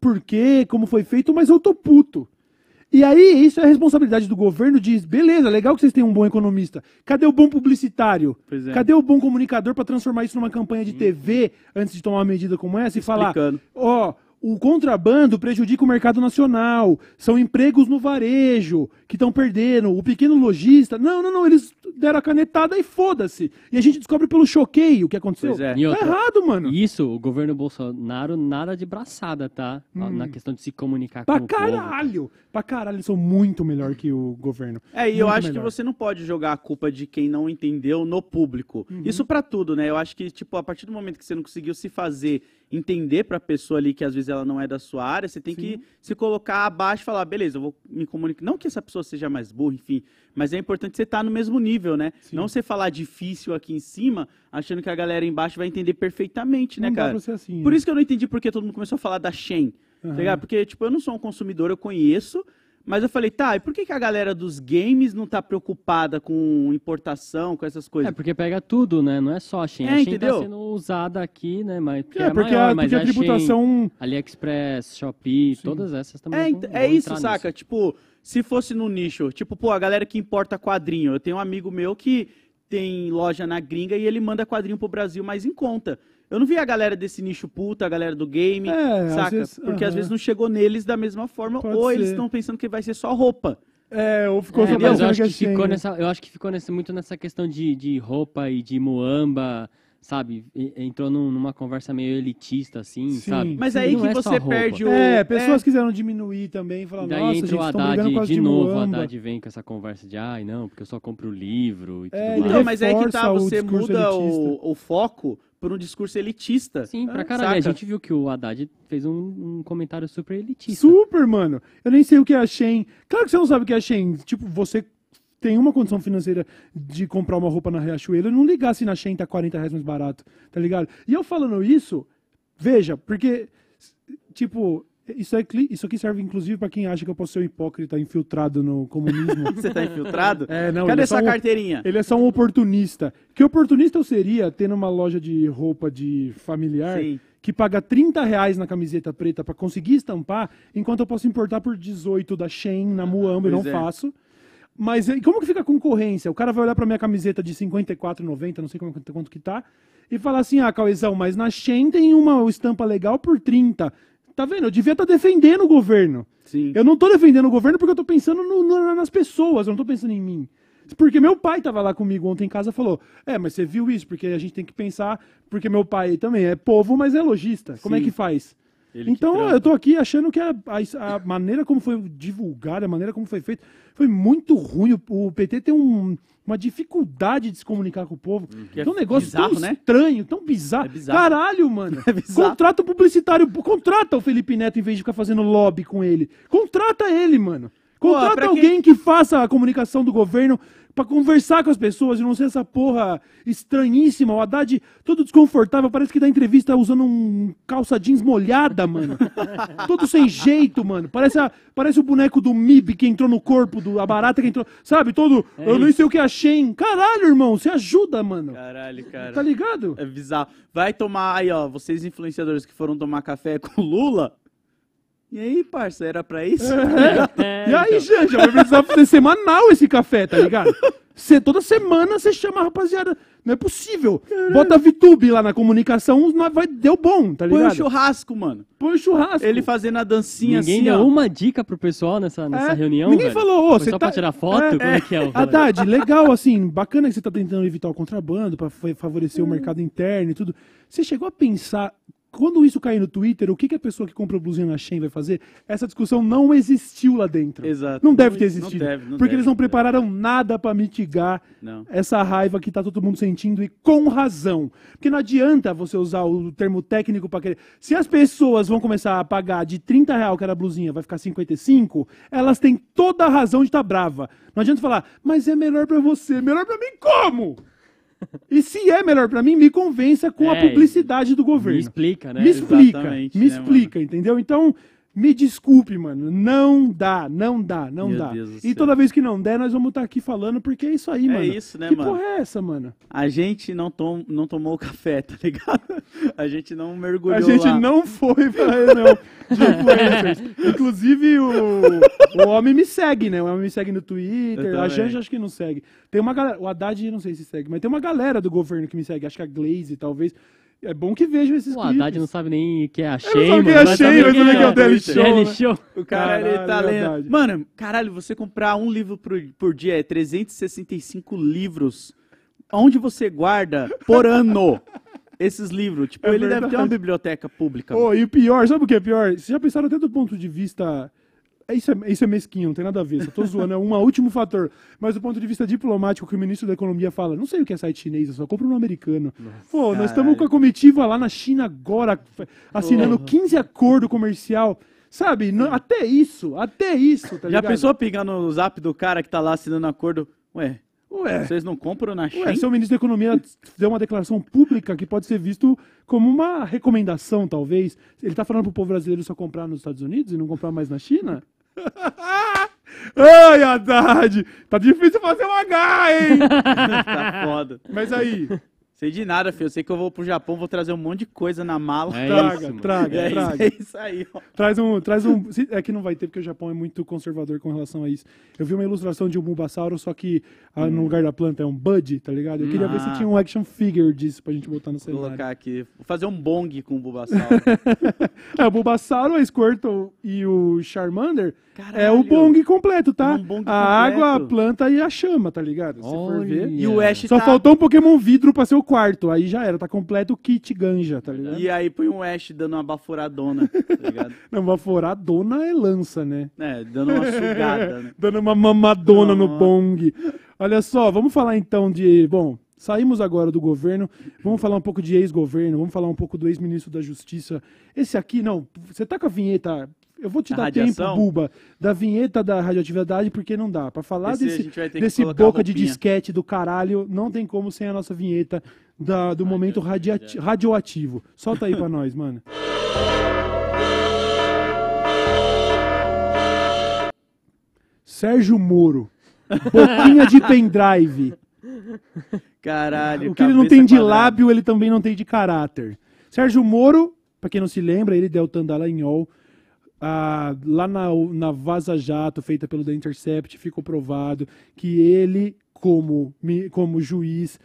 por quê, como foi feito, mas eu tô puto. E aí, isso é a responsabilidade do governo de, beleza, legal que vocês têm um bom economista. Cadê o bom publicitário? É. Cadê o bom comunicador para transformar isso numa campanha de TV antes de tomar uma medida como essa e falar, Explicando. ó, o contrabando prejudica o mercado nacional, são empregos no varejo que estão perdendo, o pequeno lojista. Não, não, não, eles deram a canetada e foda-se. E a gente descobre pelo choqueio o que aconteceu. Pois é. Tá outra, errado, mano. Isso, o governo Bolsonaro, nada de braçada, tá? Na questão de se comunicar Hum. Pra com o povo. caralho! Pra caralho, eles são muito melhor que o governo. É, e eu Muito acho melhor. que você não pode jogar a culpa de quem não entendeu no público. Uhum. Isso pra tudo, né? Eu acho que, tipo, a partir do momento que você não conseguiu se fazer entender pra pessoa ali que às vezes ela não é da sua área, você tem que se colocar abaixo e falar, beleza, eu vou me comunicar. Não que essa pessoa seja mais burra, enfim, mas é importante você estar no mesmo nível, né? Sim. Não você falar difícil aqui em cima, achando que a galera embaixo vai entender perfeitamente, né, não dá cara? pra ser assim. Por né? isso que eu não entendi porque todo mundo começou a falar da Shen. Tá Aham. ligado? Porque, tipo, eu não sou um consumidor, eu conheço. Mas eu falei, tá, e por que, que a galera dos games não tá preocupada com importação, com essas É, coisas? porque pega tudo, né? Não é só a Shein. É, a Shein entendeu? tá sendo usada aqui, né? Mas, porque É, é, porque, maior, a, mas porque a a Shein, tributação. AliExpress, Shopee, todas essas também É, vão- é isso, saca? nisso. Tipo, se fosse no nicho, tipo, pô, a galera que importa quadrinho. Eu tenho um amigo meu que tem loja na gringa e ele manda quadrinho pro Brasil mais em conta. Eu não vi a galera desse nicho puta, a galera do game, É, às saca? vezes- Porque às aham. vezes não chegou neles da mesma forma, Pode ou eles ser. estão pensando que vai ser só roupa. É, ou ficou É, só mas eu acho que é Shein, ficou né? nessa, eu acho que ficou nesse, muito nessa questão de, de roupa e de muamba, sabe? Entrou num- numa conversa meio elitista, assim, Sim. sabe? Mas aí que é você perde o. É, pessoas quiseram diminuir também, falar, daí nossa, entra gente, o Haddad de de novo, o. Haddad vem com essa conversa de, ai, não, porque eu só compro livro e tudo É, mais. Então, mas é que tá, o você muda elitista. o, o foco por um discurso elitista. Sim, pra É, caralho. saca? A gente viu que o Haddad fez um, um comentário super elitista. Super, mano. Eu nem sei o que é a Shein. Claro que você não sabe o que é a Shein. Tipo, você tem uma condição financeira de comprar uma roupa na Riachuelo e não ligar se na Shein tá 40 reais mais barato, tá ligado? E eu falando isso, veja, porque, tipo, isso, é, isso aqui serve inclusive pra quem acha que eu posso ser um hipócrita infiltrado no comunismo. Você tá infiltrado? É, não, Cadê é sua um- carteirinha? Ele é só um oportunista. Que oportunista eu seria tendo uma loja de roupa de familiar Sim. que paga 30 reais na camiseta preta pra conseguir estampar, enquanto eu posso importar por 18 da Shein, na Muamba, e não é. faço. Mas como que fica a concorrência? O cara vai olhar pra minha camiseta de 54,90, não sei como- quanto que tá, e falar assim, ah, Cauezão, mas na Shein tem uma estampa legal por 30. Tá vendo? Eu devia estar defendendo o governo. Sim. Eu não tô defendendo o governo porque eu tô pensando no- no- nas pessoas, eu não tô pensando em mim. Porque meu pai tava lá comigo ontem em casa e falou: É, mas você viu isso? Porque a gente tem que pensar. Porque meu pai também é povo, mas é lojista. Como é que faz? Ele então eu tô aqui achando que a, a- a maneira como foi divulgada, a maneira como foi feito, foi muito ruim. O, o PT tem um- uma dificuldade de se comunicar com o povo. Que é é um negócio bizarro, tão né? estranho, tão bizarro. É bizarro. Caralho, mano. É bizarro. Contrata o publicitário, contrata o Felipe Neto em vez de ficar fazendo lobby com ele. Contrata ele, mano. Pô, Contrata pra alguém que faça a comunicação do governo pra conversar com as pessoas e não ser essa porra estranhíssima. O Haddad todo desconfortável, parece que dá entrevista usando um calça jeans molhada, mano. todo sem jeito, mano. Parece, a- parece o boneco do MIB que entrou no corpo, do, a barata que entrou. Sabe, todo. eu nem sei o que achei. Caralho, irmão, você ajuda, mano. Caralho, cara. Tá ligado? É bizarro. Vai tomar aí, ó, vocês influenciadores que foram tomar café com o Lula. E aí, parça, era pra isso? É, E aí, então. Janja, vai precisar fazer semanal esse café, tá ligado? Cê, toda semana você chama a rapaziada. Não é possível. Bota a VTube lá na comunicação, vai, deu bom, tá Põe ligado? o churrasco, mano. Põe o churrasco. Ele fazendo a dancinha Ninguém assim, deu ó. uma dica pro pessoal nessa, nessa É, reunião, Ninguém velho? falou, ô, Foi você só tá... pra tirar foto? É, Como é que é? Haddad, legal, assim, bacana que você tá tentando evitar o contrabando pra fa- favorecer o mercado interno e tudo. Você chegou a pensar, quando isso cair no Twitter, o que, que a pessoa que compra blusinha na Shein vai fazer? Essa discussão não existiu lá dentro. Exato. Não deve ter Não existido. deve, não porque deve, eles não não deve. prepararam nada pra mitigar Não. essa raiva que tá todo mundo sentindo e com razão. Porque não adianta você usar o termo técnico pra querer. Se as pessoas vão começar a pagar de 30 real que era a blusinha, vai ficar 55, elas têm toda a razão de estar brava. Não adianta falar, mas é melhor pra você. Melhor pra mim como? E se é melhor pra mim, me convença com a É, publicidade do governo. Me explica, né? Me explica, Exatamente, me né, explica, entendeu? Então, me desculpe, mano. Não dá, não dá, não Meu dá. Deus E toda vez que não der, nós vamos estar aqui falando, porque é isso aí, É mano. isso, né, que mano? porra é essa, mano? A gente não, tom, não tomou o café, tá ligado? A gente não mergulhou A gente lá. não foi pra reunião de influencers. Inclusive, o, o homem me segue, né? O homem me segue no Twitter. A. Janja acho que não segue. Tem uma galera. O Haddad não sei se segue, mas tem uma galera do governo que me segue. Acho que a Glaze, talvez. É bom que vejam esses O clipes. Haddad não sabe nem o que é a não Shein, sabe o que é mano. a vai quem saber que é o o Daily. Show, Daily? Show. O cara, ele tá Caralho, lendo. verdade. Mano, caralho, você comprar um livro por, por dia é 365 livros. Onde você guarda por ano esses livros? Tipo, É ele deve ter uma verdade. biblioteca pública. Ô, e o pior, sabe o que é pior? Vocês já pensaram até do ponto de vista. É, Isso é, isso é mesquinho, não tem nada a ver, só tô zoando, é um último fator. Mas do ponto de vista diplomático, que o ministro da Economia fala, não sei o que é site chinês, eu só compro no americano. Pô, nós estamos com a comitiva lá na China agora, assinando Porra. 15 acordos comercial. Sabe, Não- até isso, até isso, tá Já ligado? pensou pegar no zap do cara que tá lá assinando acordo? Ué, Ué, vocês não compram na Shein? ué, seu ministro da Economia deu uma declaração pública que pode ser visto como uma recomendação, talvez. Ele tá falando pro povo brasileiro só comprar nos Estados Unidos e não comprar mais na China? Ai, Haddad! Tá difícil fazer um H, hein? tá foda. Mas aí, Sei de nada, filho. Eu sei que eu vou pro Japão, vou trazer um monte de coisa na mala. É traga, isso, traga, É, traga. é isso aí, ó. Traz um, traz um. É que não vai ter, porque o Japão é muito conservador com relação a isso. Eu vi uma ilustração de um Bulbasauro, só que ah, no lugar da planta é um Bud, tá ligado? Eu queria ver se Ah. tinha um action figure disso pra gente botar no Vou cenário. colocar aqui. Vou fazer um bong com o Bulbasauro. É, o Bulbasauro, a Squirtle e o Charmander é o Caralho. Bong completo, tá? É um Bong a água, a completo. planta e a chama, tá ligado? Se for ver. E o Ash Só tá... faltou um Pokémon vidro pra ser o quarto. Aí já era, tá completo o kit ganja, tá ligado? E aí põe um Ash dando uma baforadona, tá ligado? Não, vaporar dona é lança, né? É, dando uma sugada, né? Dando uma mamadona no Nossa. Bong. Olha só, vamos falar então de. Bom, saímos agora do governo, vamos falar um pouco de ex-governo, vamos falar um pouco do ex-ministro da Justiça. Esse aqui, não, você tá com a vinheta. Eu vou te Da dar radiação? tempo, Buba, da vinheta da radioatividade, porque não dá. Pra falar Esse desse, desse boca de disquete do caralho, não tem como sem a nossa vinheta da- do momento radioativo. Solta aí pra nós, mano. Sérgio Moro. Boquinha de pendrive. Caralho, O que ele não tem de quadrada. lábio, ele também não tem de caráter. Sérgio Moro, pra quem não se lembra, ele deu Dallagnol. Ah, lá na, na Vaza Jato, feita pelo The Intercept, ficou provado que ele, como, como juiz,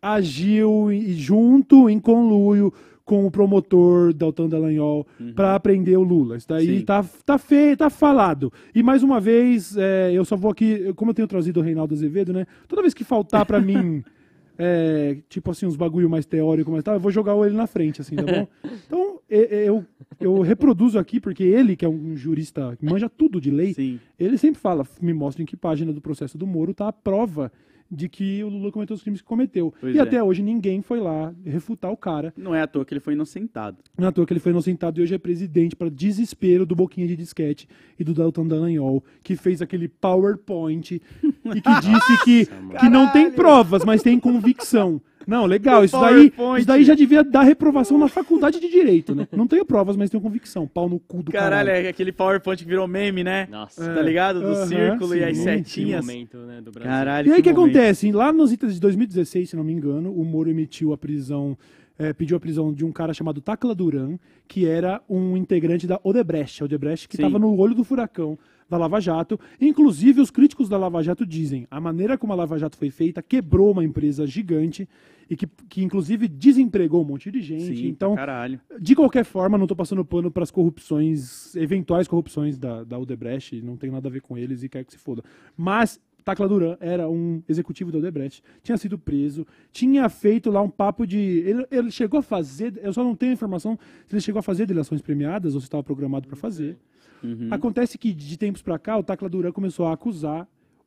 agiu e- junto, em conluio, com o promotor Dalton Dallagnol pra prender o Lula. Isso daí Sim. tá, tá feio, tá falado. E mais uma vez, é, eu só vou aqui, como eu tenho trazido o Reinaldo Azevedo, né? Toda vez que faltar pra mim, é, tipo assim, uns bagulho mais teórico, mais tal, eu vou jogar ele na frente, assim, tá bom? Então, eu, eu reproduzo aqui, porque ele, que é um jurista que manja tudo de lei, Sim. ele sempre fala, me mostra em que página do processo do Moro tá a prova de que o Lula cometeu os crimes que cometeu. Pois e é. até hoje ninguém foi lá refutar o cara. Não é à toa que ele foi inocentado. Não é à toa que ele foi inocentado e hoje é presidente para desespero do Boquinha de Disquete e do Dalton Dallagnol, que fez aquele PowerPoint e que disse que, que não tem provas, mas tem convicção. Não, legal, isso daí, isso daí já devia dar reprovação na faculdade de Direito, né? Não tenho provas, mas tenho convicção. Pau no cu do Caralho, caralho. é aquele PowerPoint que virou meme, né? Nossa. É. Tá ligado? Do círculo e as sim. Que setinhas. momento, né, do Brasil. Caralho, E aí o que, momento. acontece? Lá nos itens de 2016, se não me engano, o Moro emitiu a prisão, eh, pediu a prisão de um cara chamado Tacla Duran, que era um integrante da Odebrecht. A Odebrecht que Sim. estava no olho do furacão da Lava Jato. Inclusive, os críticos da Lava Jato dizem a maneira como a Lava Jato foi feita quebrou uma empresa gigante e que, que inclusive, desempregou um monte de gente. Sim, então, caralho. de qualquer forma, não tô passando pano para as corrupções, eventuais corrupções da, da Odebrecht, não tem nada a ver com eles e quer que se foda. Mas Tacla Duran era um executivo da Odebrecht, tinha sido preso, tinha feito lá um papo de. Ele, ele chegou a fazer, eu só não tenho informação se ele chegou a fazer delações premiadas ou se estava programado para fazer. Uhum. Acontece que de tempos para cá, o Tacla Duran começou a acusar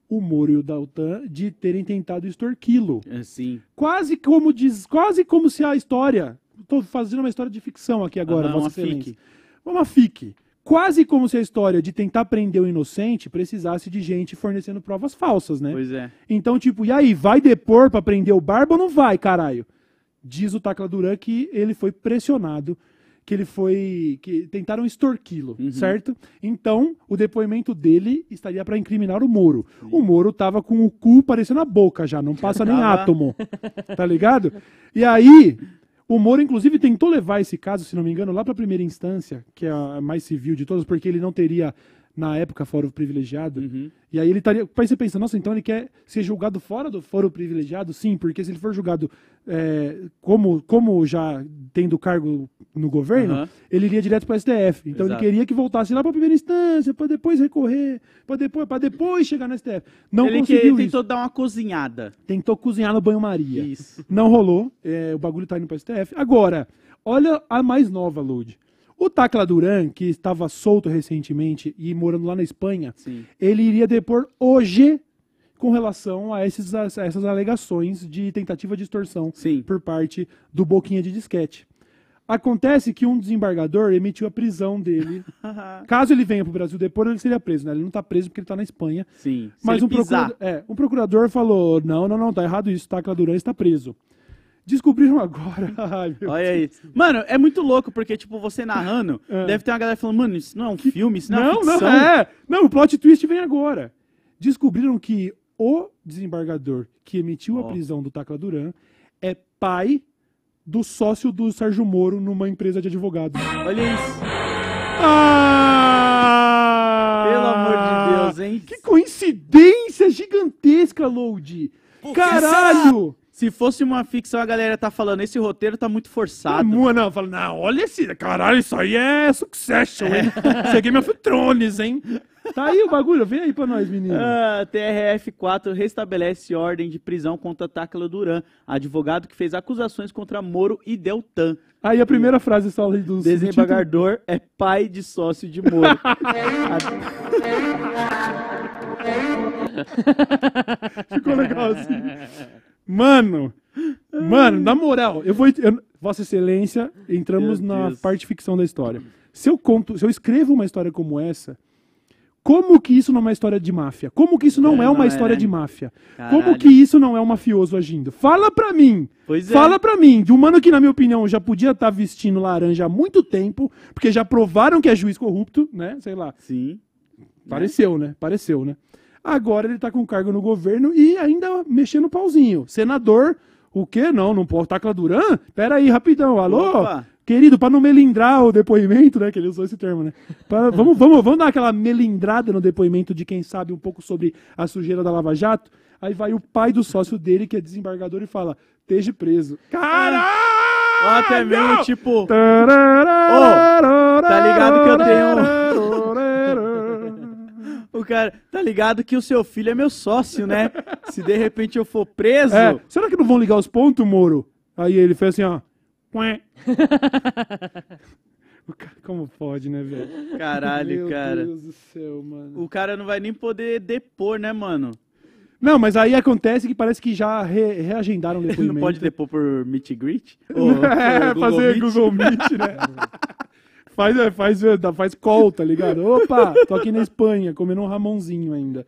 o Moro e o Daltan de terem tentado extorquí-lo. Assim. Quase como diz, quase como se a história. Estou fazendo uma história de ficção aqui agora, Aham, Vossa uma Excelência. Uma fic. Quase como se a história de tentar prender o inocente precisasse de gente fornecendo provas falsas, né? Pois é. Então, tipo, e aí, vai depor pra prender o Barba ou não vai, caralho? Diz o Tacla Duran que ele foi pressionado, que ele foi. que tentaram extorquí-lo, Uhum. certo? Então, o depoimento dele estaria pra incriminar o Moro. O Moro tava com o cu parecendo a boca já, não passa nem átomo. Tá ligado? E aí. O Moro, inclusive, tentou levar esse caso, se não me engano, lá para a primeira instância, que é a mais civil de todas, porque ele não teria, na época, foro privilegiado. Uhum. E aí ele estaria. Aí você pensa, nossa, então ele quer ser julgado fora do foro privilegiado? Sim, porque se ele for julgado é, como, como já tendo cargo no governo, Aham. ele iria direto para STF. Então Exato. ele queria que voltasse lá para a primeira instância, para depois recorrer, para depois, pra depois chegar no STF. Não ele conseguiu ele isso. tentou dar uma cozinhada. Tentou cozinhar no banho-maria. Isso. Não rolou. é, o bagulho tá indo pra STF. Agora, olha a mais nova, Load. O Tacla Duran, que estava solto recentemente e morando lá na Espanha, Sim. ele iria depor hoje com relação a, esses, a essas alegações de tentativa de extorsão Sim. por parte do Boquinha de Disquete. Acontece que um desembargador emitiu a prisão dele. Caso ele venha para o Brasil depor, ele seria preso. Né? Ele não está preso porque ele está na Espanha. Sim. Mas um procurador, é, um procurador falou: não, não, não, tá errado isso, Tacla Duran está preso. Descobriram agora. Ai, meu Olha aí. Mano, é muito louco, porque, tipo, você narrando, É. deve ter uma galera falando, mano, isso não é um filme, isso não, é Não, uma não, ficção. é. Não, o plot twist vem agora. Descobriram que o desembargador que emitiu Ó. a prisão do Tacla Duran é pai do sócio do Sérgio Moro numa empresa de advogados. Olha isso. Ah! Pelo amor de Deus, hein? Que coincidência gigantesca, Load! Caralho! Se fosse uma ficção, a galera tá falando, esse roteiro tá muito forçado. mu- não, fala, não, olha esse. Caralho, isso aí é Succession, hein? Isso é Game of Thrones, hein? Tá aí o bagulho, vem aí pra nós, menino. Ah, TRF4 restabelece ordem de prisão contra Tacla Duran, advogado que fez acusações contra Moro e Deltan. Aí a primeira frase só ali do Desembargador é pai de sócio de Moro. Ficou legal assim. Mano, mano, na moral, eu vou. eu- Vossa Excelência, entramos Meu na Deus. parte ficção da história. Se eu conto, se eu escrevo uma história como essa, como que isso não é uma história de máfia? Como que isso não É, é, uma não é, história né? de máfia? Caralho. Como que isso não é um mafioso agindo? Fala pra mim! Pois é. Fala pra mim, de um mano que, na minha opinião, já podia estar vestindo laranja há muito tempo, porque já provaram que é juiz corrupto, né? Sei lá. Sim. Pareceu, né? Pareceu, né? Agora ele tá com cargo no governo e ainda mexendo o pauzinho. Senador, o quê? Não, não pode. Tacla Duran? Pera aí, rapidão. Alô? Opa. Querido, pra não melindrar o depoimento, né? Que ele usou esse termo, né? Pra- vamos, vamos, vamos dar aquela melindrada no depoimento de quem sabe um pouco sobre a sujeira da Lava Jato. Aí vai o pai do sócio dele, que é desembargador, e fala: esteja preso. Caralho! Ou até mesmo, tipo, tá ligado que eu o cara, tá ligado que o seu filho é meu sócio, né? Se de repente eu for preso, É, será que não vão ligar os pontos, Moro? Aí ele fez assim, ó. O cara, como pode, né, velho? Caralho, Meu cara. Deus do céu, mano. O cara não vai nem poder depor, né, mano? Não, mas aí acontece que parece que já re- reagendaram o Ele depoimento. não pode depor por meet and greet? Ou é, por fazer Meet? Google Meet, né? Faz, é, faz, é, faz call, tá ligado? Opa, tô aqui na Espanha, comendo um Ramonzinho ainda.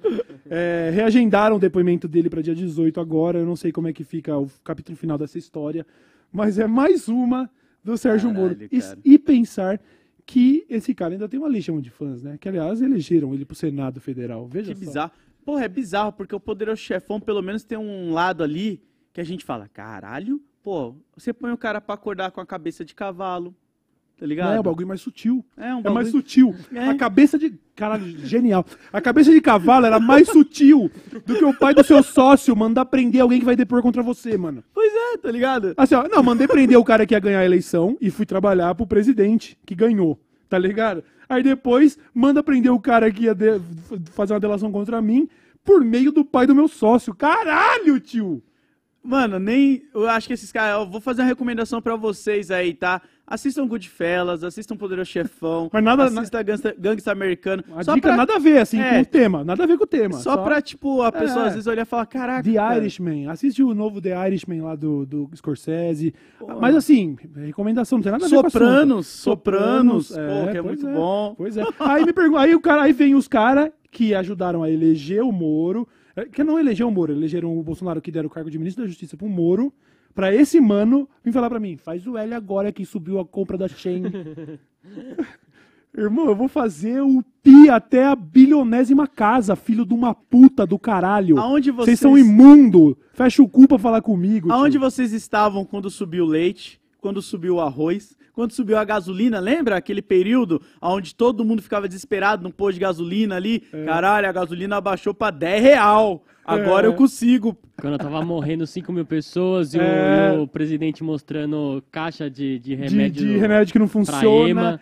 É, reagendaram o depoimento dele pra dia 18 agora. Eu não sei como é que fica o capítulo final dessa história. Mas é mais uma do Sérgio Caralho, Moro. E, e pensar que esse cara ainda tem uma legião de fãs, né? Que, aliás, elegeram ele pro Senado Federal. Veja Que só. bizarro. Porra, é bizarro, porque o poderoso chefão, pelo menos, tem um lado ali que a gente fala, caralho, pô, você põe o cara pra acordar com a cabeça de cavalo, tá ligado? É um bagulho mais sutil. É um É mais bagulho- sutil. É. A cabeça de. Caralho, genial. A cabeça de cavalo era mais sutil do que o pai do seu sócio mandar prender alguém que vai depor contra você, mano. Pois é, tá ligado? Assim, ó, não, mandei prender o cara que ia ganhar a eleição e fui trabalhar pro presidente, que ganhou, tá ligado? Aí depois manda prender o cara que ia de- fazer uma delação contra mim por meio do pai do meu sócio. Caralho, tio! Mano, nem. Eu acho que esses caras. Eu vou fazer uma recomendação pra vocês aí, tá? Assistam Goodfellas, assistam Poderoso Chefão. Mas nada- Assista Gangsta, Gangsta Americano. A só dica pra, nada a ver, assim, É. com o tema. Nada a ver com o tema. só, pra, tipo, a pessoa É. às vezes olhar e falar: caraca. The cara, Irishman. Assiste o novo The Irishman lá do, do Scorsese. Mas assim, recomendação, não tem nada a ver com o assunto. Sopranos, Sopranos, é, pô, que é muito bom. Pois é. Aí me pergunta, aí o cara, aí vem os caras que ajudaram a eleger o Moro, é, que não elegeram o Moro, elegeram o Bolsonaro que deram o cargo de ministro da Justiça pro Moro, pra esse mano vir falar pra mim, faz o L agora que subiu a compra da Shein. Irmão, eu vou fazer o pi até a bilionésima casa, filho de uma puta do caralho. Aonde Vocês vocês, são imundo. Fecha o cu pra falar comigo. aonde tio. vocês estavam quando subiu o leite, quando subiu o arroz, quando subiu a gasolina? Lembra aquele período onde todo mundo ficava desesperado num posto de gasolina ali? Caralho, a gasolina abaixou pra 10 real. Agora É. eu consigo. Quando tava morrendo 5 mil pessoas e, o, É. e o presidente mostrando caixa de, de de, remédio. de remédio que não funciona,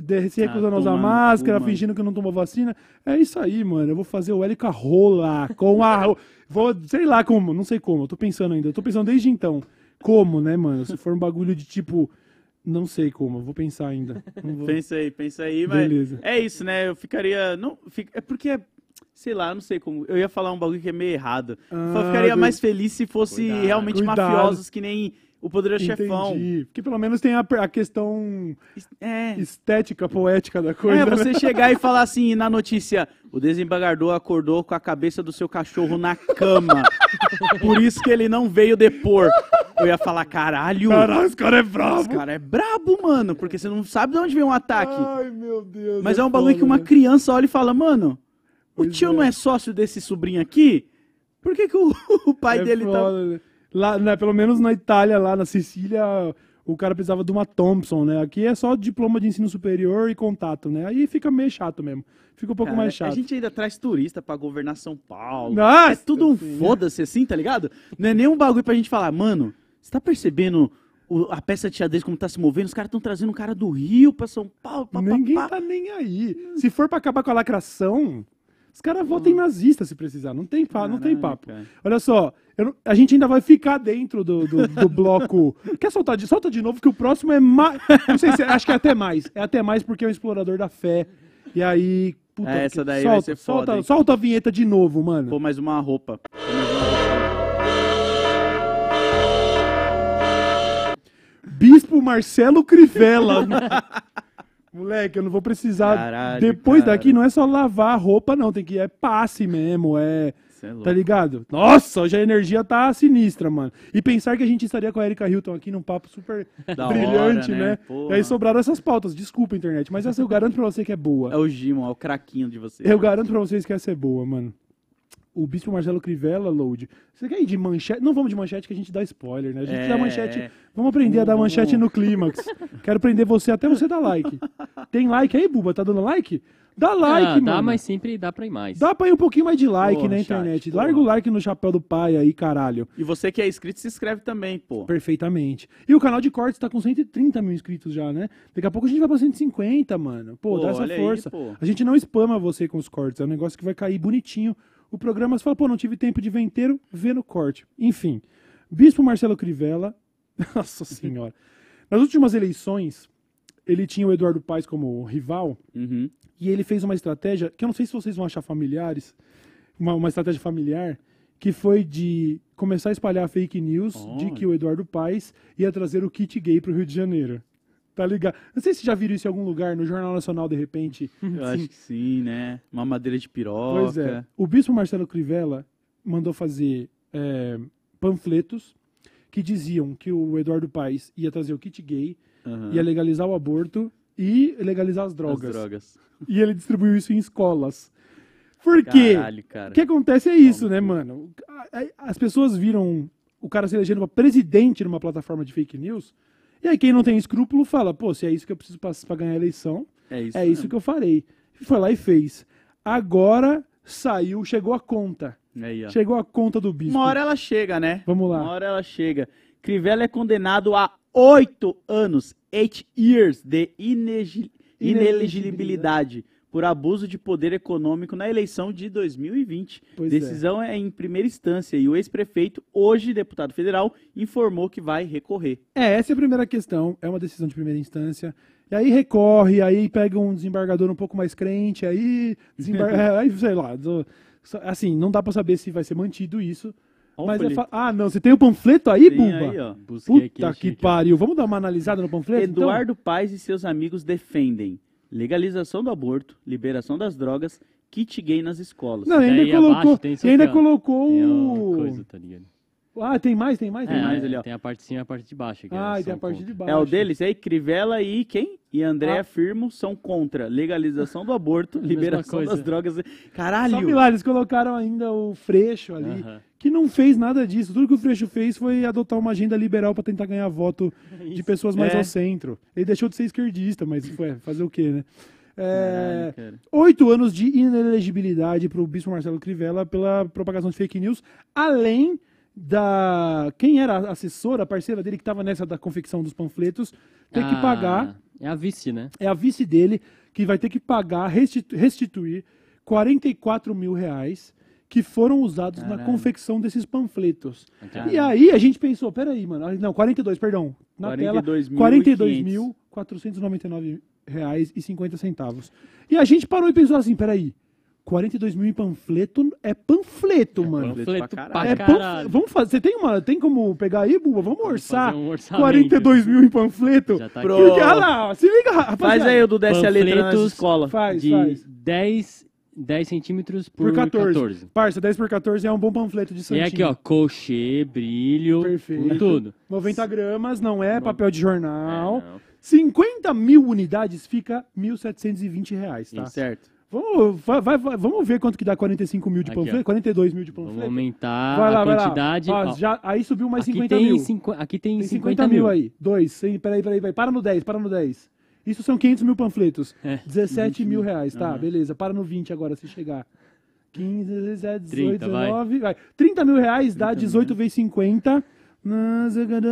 de, se recusando Ah, a usar máscara, fingindo que não tomou vacina. É isso aí, mano. Eu vou fazer o L com a rola, com a. Vou, sei lá como, não sei como. Eu tô pensando ainda. Eu tô pensando desde então. Como, né, mano? Se for um bagulho de tipo. Não sei como, eu vou pensar ainda. Não vou- Pensa aí, pensa aí, mas Beleza. é isso, né? Eu ficaria, não, fica- é porque sei lá, não sei como. Eu ia falar um bagulho que é meio errado. Ah, eu ficaria mais feliz se fosse Cuidado. realmente Cuidado. mafiosos que nem o Poderoso Chefão. Entendi. Porque pelo menos tem a, a questão É. estética, poética da coisa. É, né? você chegar e falar assim na notícia: o desembargador acordou com a cabeça do seu cachorro na cama. Por isso que ele não veio depor. Eu ia falar: caralho, Caralho, esse cara é esse bravo. cara é brabo, mano. Porque você não sabe de onde vem um ataque. Ai, meu Deus. Mas é um bagulho que uma né? criança olha e fala: mano, o tio é. não é sócio desse sobrinho aqui? Por que, que o, o pai É dele tá. foda, né? Lá, né, pelo menos na Itália, lá na Sicília, o cara precisava de uma Thompson, né? Aqui é só diploma de ensino superior e contato, né? Aí fica meio chato mesmo. Fica um pouco Cara, mais chato. A gente ainda traz turista pra governar São Paulo. Nossa é tudo um foda-se assim, tá ligado? Não é nem um bagulho pra gente falar, mano, você tá percebendo o- a peça de xadrez como tá se movendo? Os caras tão trazendo um cara do Rio pra São Paulo. Pá, pá, Ninguém pá. tá nem aí. Se for pra acabar com a lacração, os caras votem nazista se precisar. Não tem, pa, não tem Caralho, papo. cara. Olha só, eu a gente ainda vai ficar dentro do, do, do bloco. Quer soltar de solta de novo que o próximo é mais. Não sei se acho que é até mais. É até mais porque é um explorador da fé. E aí. puta, É, essa daí vai solta, ser foda, solta, hein? solta a vinheta de novo, mano. Pô, mais uma roupa. Pô, mais uma roupa. Bispo Marcelo Crivella. Moleque, eu não vou precisar. Caralho, Depois cara. daqui não é só lavar a roupa, não. Tem que é passe mesmo, é. É. Tá ligado? Nossa, hoje a energia tá sinistra, mano. E pensar que a gente estaria com a Erika Hilton aqui num papo super Da brilhante, hora, né? né? E aí sobraram essas pautas. Desculpa, internet, mas essa eu garanto pra você que é boa. É o Gimon, é o craquinho de você. Eu garanto pra vocês que essa é boa, mano. O Bispo Marcelo Crivella, Load. Você quer ir de manchete? Não vamos de manchete que a gente dá spoiler, né? A gente É. dá manchete. Vamos aprender a dar Vamos, manchete no clímax. Quero prender você até você dar like. Tem like aí, Buba? Tá dando like? Dá like, Ah, mano. dá, mas sempre dá pra ir mais. Dá pra ir um pouquinho mais de like Porra, na chat, internet. porra. Larga o like no chapéu do pai aí, caralho. E você que é inscrito, se inscreve também, pô. Perfeitamente. E o canal de cortes tá com 130 mil inscritos já, né? Daqui a pouco a gente vai pra 150, mano. Pô, Pô, dá essa aí, força. pô. a gente não spama você com os cortes. É um negócio que vai cair bonitinho. O programa, você fala, pô, não tive tempo de ver inteiro, vê no corte. Enfim. Bispo Marcelo Crivella. Nossa senhora. Nas últimas eleições, ele tinha o Eduardo Paes como rival, Uhum. e ele fez uma estratégia, que eu não sei se vocês vão achar familiares, uma, uma estratégia familiar, que foi de começar a espalhar fake news de Olha. que o Eduardo Paes ia trazer o kit gay pro Rio de Janeiro. Tá ligado? Não sei se já viram isso em algum lugar, no Jornal Nacional, de repente. Eu acho que sim, né? Uma madeira de piroca. Pois é. O bispo Marcelo Crivella mandou fazer é, panfletos que diziam que o Eduardo Paes ia trazer o kit gay, Aham. ia legalizar o aborto e legalizar as As drogas. drogas. E ele distribuiu isso em escolas. Por cara. O que acontece é isso, né, mano? As pessoas viram o cara se elegendo pra presidente numa plataforma de fake news. E aí quem não tem escrúpulo fala, pô, se é isso que eu preciso pra, pra ganhar a eleição, É isso. é isso que eu farei. E foi lá e fez. Agora saiu, chegou a conta. Aí, ó. Chegou a conta do bispo. Uma hora ela chega, né? Vamos lá. Uma hora ela chega. Crivella é condenado a oito anos, eight years, de inegi- inelegibilidade por abuso de poder econômico na eleição de 2020. Pois é. Decisão é. em primeira instância e o ex-prefeito, hoje deputado federal, informou que vai recorrer. É, essa é a primeira questão. É uma decisão de primeira instância. E aí recorre, aí pega um desembargador um pouco mais crente, aí, desembar... é, aí sei lá. Assim, não dá pra saber se vai ser mantido isso. Mas é fa- Ah, não, você tem o panfleto aí, Tem Bumba? aí, ó. Busquei aqui, Puta que aqui, ó. pariu. Vamos dar uma analisada no panfleto? então? Eduardo Paes e seus amigos defendem legalização do aborto, liberação das drogas, kit gay nas escolas. Não, ainda Daí colocou, abaixo tem ainda colocou o... coisa, tá ligado? Ah, tem mais, tem mais, tem É, mais. mais ali, ó. Tem a parte de cima e a parte de baixo. aqui, Ah, e tem a parte contra. de baixo. É o deles aí, Crivella e quem? E André Ah. Firmo são contra legalização do aborto, liberação das drogas. Caralho! lá, eles colocaram ainda o Freixo ali, Aham. que não fez nada disso. Tudo que o Freixo fez foi adotar uma agenda liberal pra tentar ganhar voto de pessoas mais É. ao centro. Ele deixou de ser esquerdista, mas foi fazer o quê, né? É, Caralho. Oito anos de inelegibilidade pro bispo Marcelo Crivella pela propagação de fake news, além da... Quem era a assessora, a parceira dele que tava nessa da confecção dos panfletos, ter que Ah, pagar É a vice, né? é a vice dele que vai ter que pagar, restitu- restituir 44 mil reais que foram usados na Caralho. confecção desses panfletos. Caralho. E aí a gente pensou, peraí, mano, não, 42, perdão, na tela, 42.500. 42.499 reais e 50 centavos. E a gente parou e pensou assim, peraí, 42 mil em panfleto é panfleto, mano. panfleto pra caralho. É panf... Vamos fazer, você tem uma, tem como pegar aí, Buba? Vamos orçar fazer um orçamento. 42 mil em panfleto? Já tá Pro- aqui. Porque, olha lá, ó, se liga, rapaziada. Faz aí o do desce a letra Panfletos. escolas. Faz, de faz. 10, 10 centímetros por, Por 14. 14. Parça, 10 por 14 é um bom panfleto de E santinho. aqui, ó, cochê, brilho, Perfeito. tudo. 90 gramas, não é papel de jornal. É, não. 50 mil unidades fica 1.720 reais, tá? Certo. Vamos, vai, vai- vai- vamos ver quanto que dá 45 mil de Aqui, panfleto, ó. 42 mil de Vamos panfleto. aumentar Vai lá, a vai lá. quantidade. Ó, já, aí subiu mais aqui 50 tem mil. cinqu- aqui tem, Tem 50, 50 mil aí. Dois. Sim, peraí, peraí, peraí. Para no 10, para no 10. Isso são 500 mil panfletos. É, 17 mil reais, tá? Aham. Beleza. Para no 20 agora, se chegar. 15, 17, 18, 30, vai. 19. Vai. 30 mil reais dá 18 vezes 50.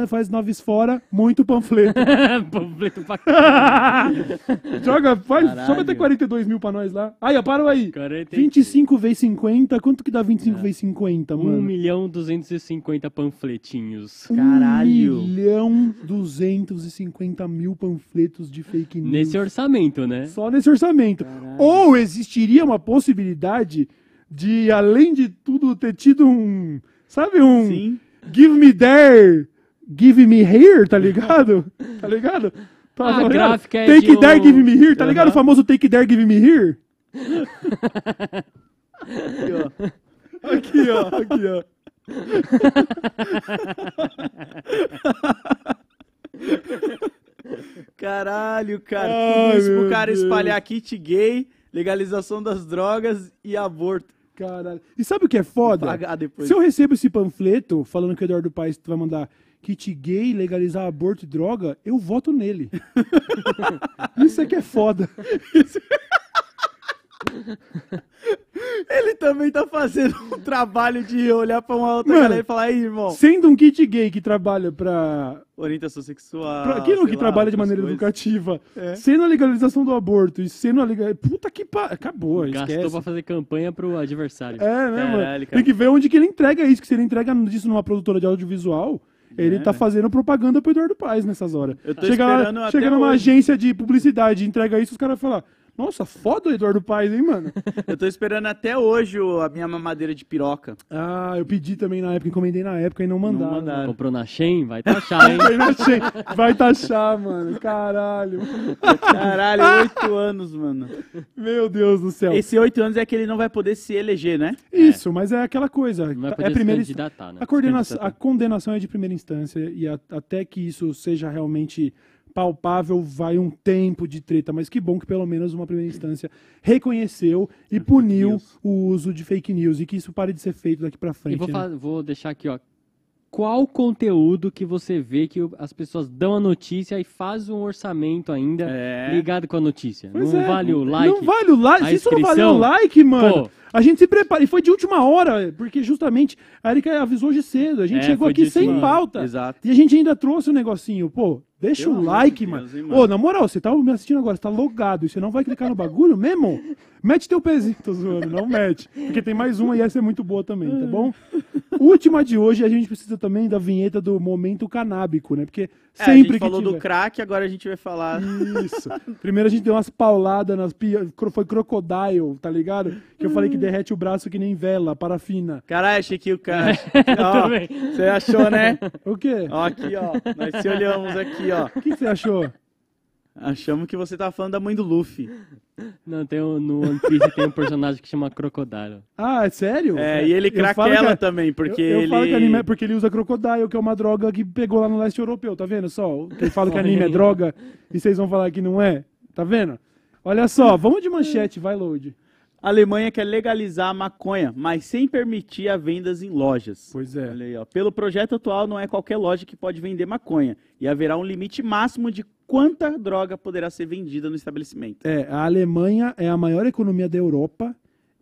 Faz 9 fora, muito panfleto. Panfleto pra caralho. Joga, faz, só Caralho. vai ter 42 mil pra nós lá. Aí, ó, parou aí. 40 25 vezes 50, quanto que dá 25 É. vezes 50, 1 mano? milhão 250 panfletinhos. Caralho. 1 milhão 250 mil panfletos de fake news. Nesse orçamento, né? Só nesse orçamento. Ou existiria uma possibilidade de, além de tudo, ter tido um. Sabe, um. Sim. Give me there, give me here, tá ligado? tá ligado? Tá, A tá ligado? gráfica é Take de there, give me here, tá Aham. ligado? O famoso take there, give me here? Aqui, ó. Aqui, ó, aqui, ó. Caralho, cara. Ai, Tudo isso pro cara Deus. espalhar kit gay, legalização das drogas e aborto. Caralho. E sabe o que é foda? Se eu recebo esse panfleto falando que o Eduardo Paes vai mandar kit gay, legalizar aborto e droga, eu voto nele. Isso é que é foda. Ele também tá fazendo um trabalho de olhar pra uma outra Mano, galera e falar, aí, irmão, Sendo um kit gay que trabalha pra. orientação sexual. pra aquilo que lá, trabalha de maneira coisas. educativa, É. sendo a legalização do aborto e sendo a legalização. Puta que pa... Acabou, Gastou esquece. pra fazer campanha pro adversário. É, né, Caralho, mano? cara. Tem que ver onde que ele entrega isso, que se ele entrega isso numa produtora de audiovisual, Ele É, tá fazendo propaganda pro Eduardo Paes nessas horas. Eu tô Chega, esperando lá, até chega numa hoje. agência de publicidade, entrega isso, os caras falam, nossa, foda o Eduardo Paes, hein, mano? Eu tô esperando até hoje a minha mamadeira de piroca. ah, eu pedi também na época, encomendei na época e não mandaram. mandaram. Comprou na Shein, vai taxar, hein? Não achei. Vai taxar, mano. Caralho. Caralho, oito anos, mano. Meu Deus do céu. Esse oito anos é que ele não vai poder se eleger, né? Isso, mas é aquela coisa. Não vai é poder primeira se candidatar, né? A, coordena- a condenação é de primeira instância e a- até que isso seja realmente palpável vai um tempo de treta, mas que bom que pelo menos uma primeira instância reconheceu e puniu o uso de fake news e que isso pare de ser feito daqui pra E frente. vou, né? fa- vou deixar aqui, ó. Qual conteúdo que você vê que o- as pessoas dão a notícia e faz um orçamento ainda É. ligado com a notícia? Pois não é. vale o like? Não vale o like. isso não valeu o like, mano. pô. A gente se prepara. E foi de última hora, porque justamente a Erika avisou hoje cedo. A gente É, chegou aqui sem pauta. Exato. E a gente ainda trouxe um negocinho. Pô, deixa Pelo o like, de mano. Deus, hein, Ô, na moral, você tá me assistindo agora, você tá logado. E você não vai clicar no bagulho mesmo? Mete teu pezinho, tô zoando, não mete. Porque tem mais uma e essa é muito boa também, tá bom? Última de hoje, a gente precisa também da vinheta do momento canábico, né? Porque É, a sempre gente que falou tiver... do crack, agora a gente vai falar. Isso. Primeiro a gente deu umas pauladas nas pias. Foi crocodile, tá ligado? Que eu falei que derrete o braço que nem vela, parafina. Caralho, achei que o cara. Você achou, né? O quê? Ó, aqui, ó. Nós se olhamos aqui, ó. O que que você achou? Achamos que você tava falando da mãe do Luffy. Não, tem um, no One Piece tem um personagem que chama Crocodile. Ah, é sério? É, e ele Eu craquela que é- também, porque eu, eu ele. falo que anime é porque ele usa crocodile, que é uma droga que pegou lá no leste europeu, tá vendo só? Quem fala que anime é droga e vocês vão falar que não é, tá vendo? Olha só, vamos de manchete, vai, Load. A Alemanha quer legalizar a maconha, mas sem permitir a vendas em lojas. Pois é. Olha aí, ó. Pelo projeto atual, não é qualquer loja que pode vender maconha. E haverá um limite máximo de quanta droga poderá ser vendida no estabelecimento. É, a Alemanha é a maior economia da Europa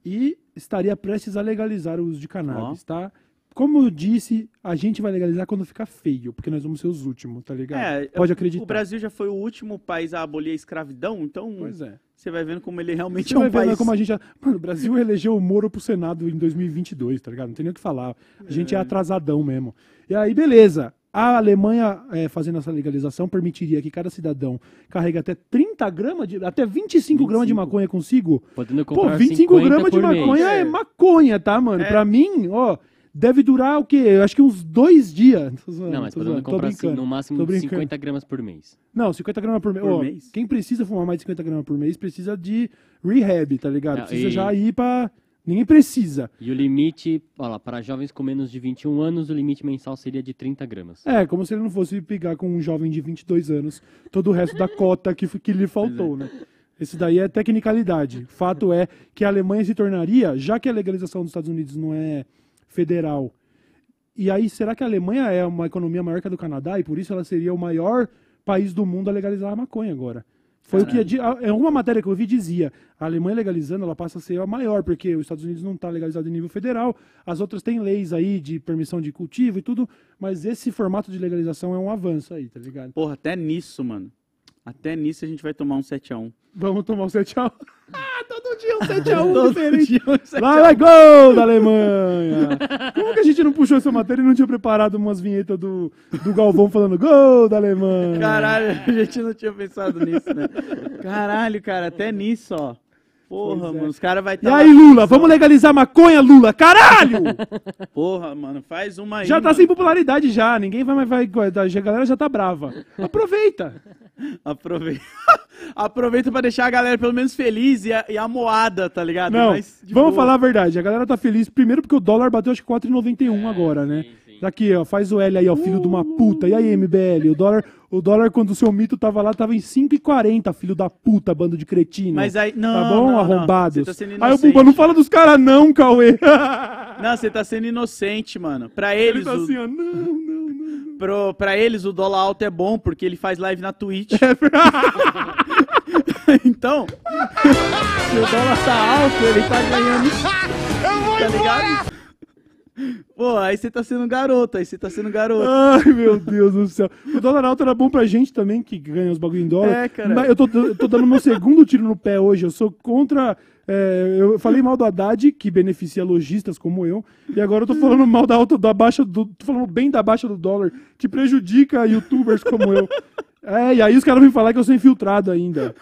e estaria prestes a legalizar o uso de cannabis, tá? Como eu disse, a gente vai legalizar quando ficar feio, porque nós vamos ser os últimos, tá ligado? É, Pode acreditar. O Brasil já foi o último país a abolir a escravidão, então Pois é. você vai vendo como ele realmente Você é um vai vendo país. como a gente... já- Mano, o Brasil elegeu o Moro pro Senado em 2022, tá ligado? Não tem nem o que falar. A gente é, atrasadão mesmo. E aí, beleza. A Alemanha, é, fazendo essa legalização, permitiria que cada cidadão carregue até 30 gramas, de, até 25, gramas de 25. maconha consigo. Podendo Pô, comprar 25 50 gramas de por mês. maconha é É. maconha, tá, mano? É. Pra mim, ó, deve durar o quê? Eu acho que uns dois dias. Não, mas podendo comprar assim, brincando. no máximo Tô brincando. 50 gramas por mês. Não, 50 gramas por mês. Por Ó, mês? Quem precisa fumar mais de 50 gramas por mês precisa de rehab, tá ligado? Não, Precisa e- já ir pra. Ninguém precisa. E o limite, olha lá, para jovens com menos de 21 anos, o limite mensal seria de 30 gramas. É, como se ele não fosse pegar com um jovem de 22 anos todo o resto da cota que, que lhe faltou, né? Esse daí é tecnicalidade. Fato é que a Alemanha se tornaria, já que a legalização dos Estados Unidos não é federal, e aí será que a Alemanha é uma economia maior que a do Canadá e por isso ela seria o maior país do mundo a legalizar a maconha agora? Foi o que é uma matéria que eu vi dizia, a Alemanha legalizando, ela passa a ser a maior, porque os Estados Unidos não está legalizado em nível federal, as outras têm leis aí de permissão de cultivo e tudo, mas esse formato de legalização é um avanço aí, tá ligado? Porra, até nisso, mano. Até nisso a gente vai tomar um 7x1. Vamos tomar um 7x1. Ah, todo dia um 7x1 Todo diferente. um 7 a 1. Lá vai gol da Alemanha! Como que a gente não puxou essa matéria e não tinha preparado umas vinhetas do, do Galvão falando gol da Alemanha? Caralho, a gente não tinha pensado nisso, né? Caralho, cara, até nisso, ó. Porra, é. mano, os caras vai E tá aí, Lula, vamos legalizar maconha, Lula? Caralho! Porra, mano, faz uma aí. Já tá mano. sem popularidade já, ninguém vai mais vai, a galera já tá brava. Aproveita. Aproveita. Aproveita pra deixar a galera pelo menos feliz e, a- e amoada, tá ligado? Não, Mas vamos boa. falar a verdade, a galera tá feliz primeiro porque o dólar bateu acho que 4,91 agora, né? Daqui, ó, faz o L aí, ó, filho de uma puta. E aí, MBL, o dólar, o dólar quando o seu mito tava lá tava em 5,40, filho da puta, bando de cretino. Mas aí, não, Tá bom, não, não. arrombados? Você tá aí o. Buba, não fala dos caras não, Cauê. Não, você tá sendo inocente, mano. Pra Ele eles, tá o, assim, ó, não, não, não. pro, pra eles o dólar alto é bom porque ele faz live na Twitch. É então, se o dólar tá alto, ele tá ganhando. tá ligado? Pô, aí você tá sendo garoto, aí você tá sendo garoto. Ai, meu Deus do céu. O dólar alto era bom pra gente também, que ganha os bagulho em dólar. É, cara. Mas eu tô, eu tô dando meu segundo tiro no pé hoje. Eu sou contra. é, eu falei mal do Haddad, que beneficia lojistas como eu. E agora eu tô falando mal da alta, da baixa do. Tô falando bem da baixa do dólar, que prejudica youtubers como eu. É, e aí os caras vêm falar que eu sou infiltrado ainda.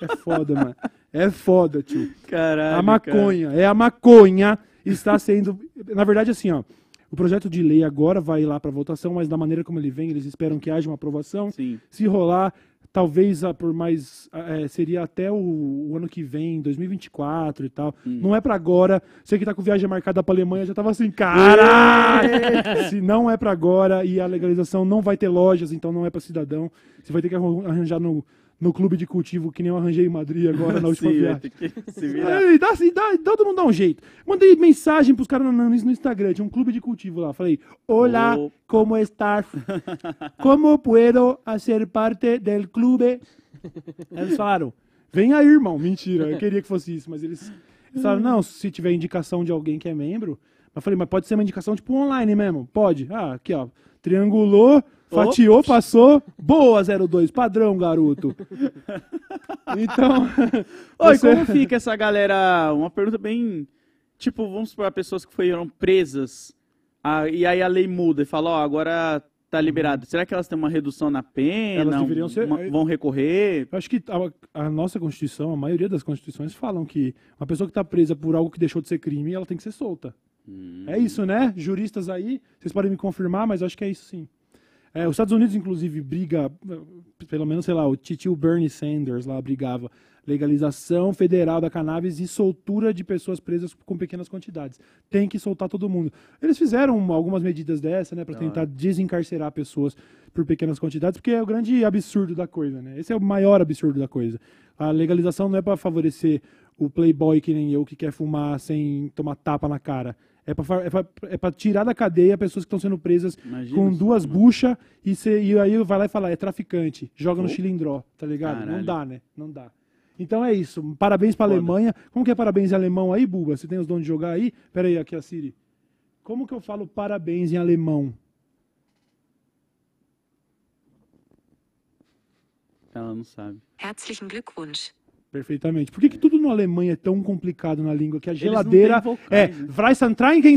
É foda, mano. É foda, tio. Caralho. A maconha, é a maconha está sendo, na verdade assim, ó, o projeto de lei agora vai lá para votação, mas da maneira como ele vem, eles esperam que haja uma aprovação. Cara. Sim. Se rolar, talvez ah, por mais ah, é, seria até o, o ano que vem, 2024 e tal. Não é para agora. Você que tá com viagem marcada para Alemanha já tava assim, caralho. Se não é para agora e a legalização não vai ter lojas, então não é para cidadão. Você vai ter que arran- arranjar no no clube de cultivo que nem eu arranjei em Madrid agora na última Sim, viagem. Ei, dá, assim, dá, todo mundo dá um jeito. Mandei mensagem pros caras no, Instagram, tinha um clube de cultivo lá. Falei, olá, como estás? Como puedo ser parte del clube? Eles falaram, vem aí, irmão. Mentira, eu queria que fosse isso, mas eles, eles falaram, não, se tiver indicação de alguém que é membro. Eu falei, mas pode ser uma indicação tipo online mesmo? Pode. Ah, aqui, ó. Triangulou, fatiou, passou. Boa, 02, padrão, garoto. Então. Oi, você- como fica essa galera? Uma pergunta bem. Tipo, vamos para pessoas que foram presas. ah, e aí a lei muda e fala, ó, agora tá liberado. Será que elas têm uma redução na pena? Elas deveriam ser- Uma- vão recorrer? Eu acho que a, a nossa Constituição, a maioria das constituições falam que uma pessoa que está presa por algo que deixou de ser crime, ela tem que ser solta. É isso, né? Juristas aí, vocês podem me confirmar, mas acho que é isso sim. É, os Estados Unidos, inclusive, briga, pelo menos, sei lá, o titio Bernie Sanders lá brigava legalização federal da cannabis e soltura de pessoas presas com pequenas quantidades. Tem que soltar todo mundo. Eles fizeram algumas medidas dessa, né, para tentar desencarcerar pessoas por pequenas quantidades, porque é o grande absurdo da coisa, né? Esse é o maior absurdo da coisa. A legalização não é para favorecer o playboy que nem eu que quer fumar sem tomar tapa na cara. É pra, é pra- é pra tirar da cadeia pessoas que estão sendo presas Imagina com duas buchas e, cê- e aí vai lá e fala, é traficante, joga no Oh. chilindró, tá ligado? Não Caralho. dá, né? Não dá. Então é isso. Parabéns pra Foda. Alemanha. Como que é parabéns em alemão aí, Buba? Você tem os dons de jogar aí? Pera aí, aqui a Siri. Como que eu falo parabéns em alemão? Ela não sabe. Herzlichen Glückwunsch. Perfeitamente. Por que, que tudo no alemão é tão complicado na língua? Que a geladeira é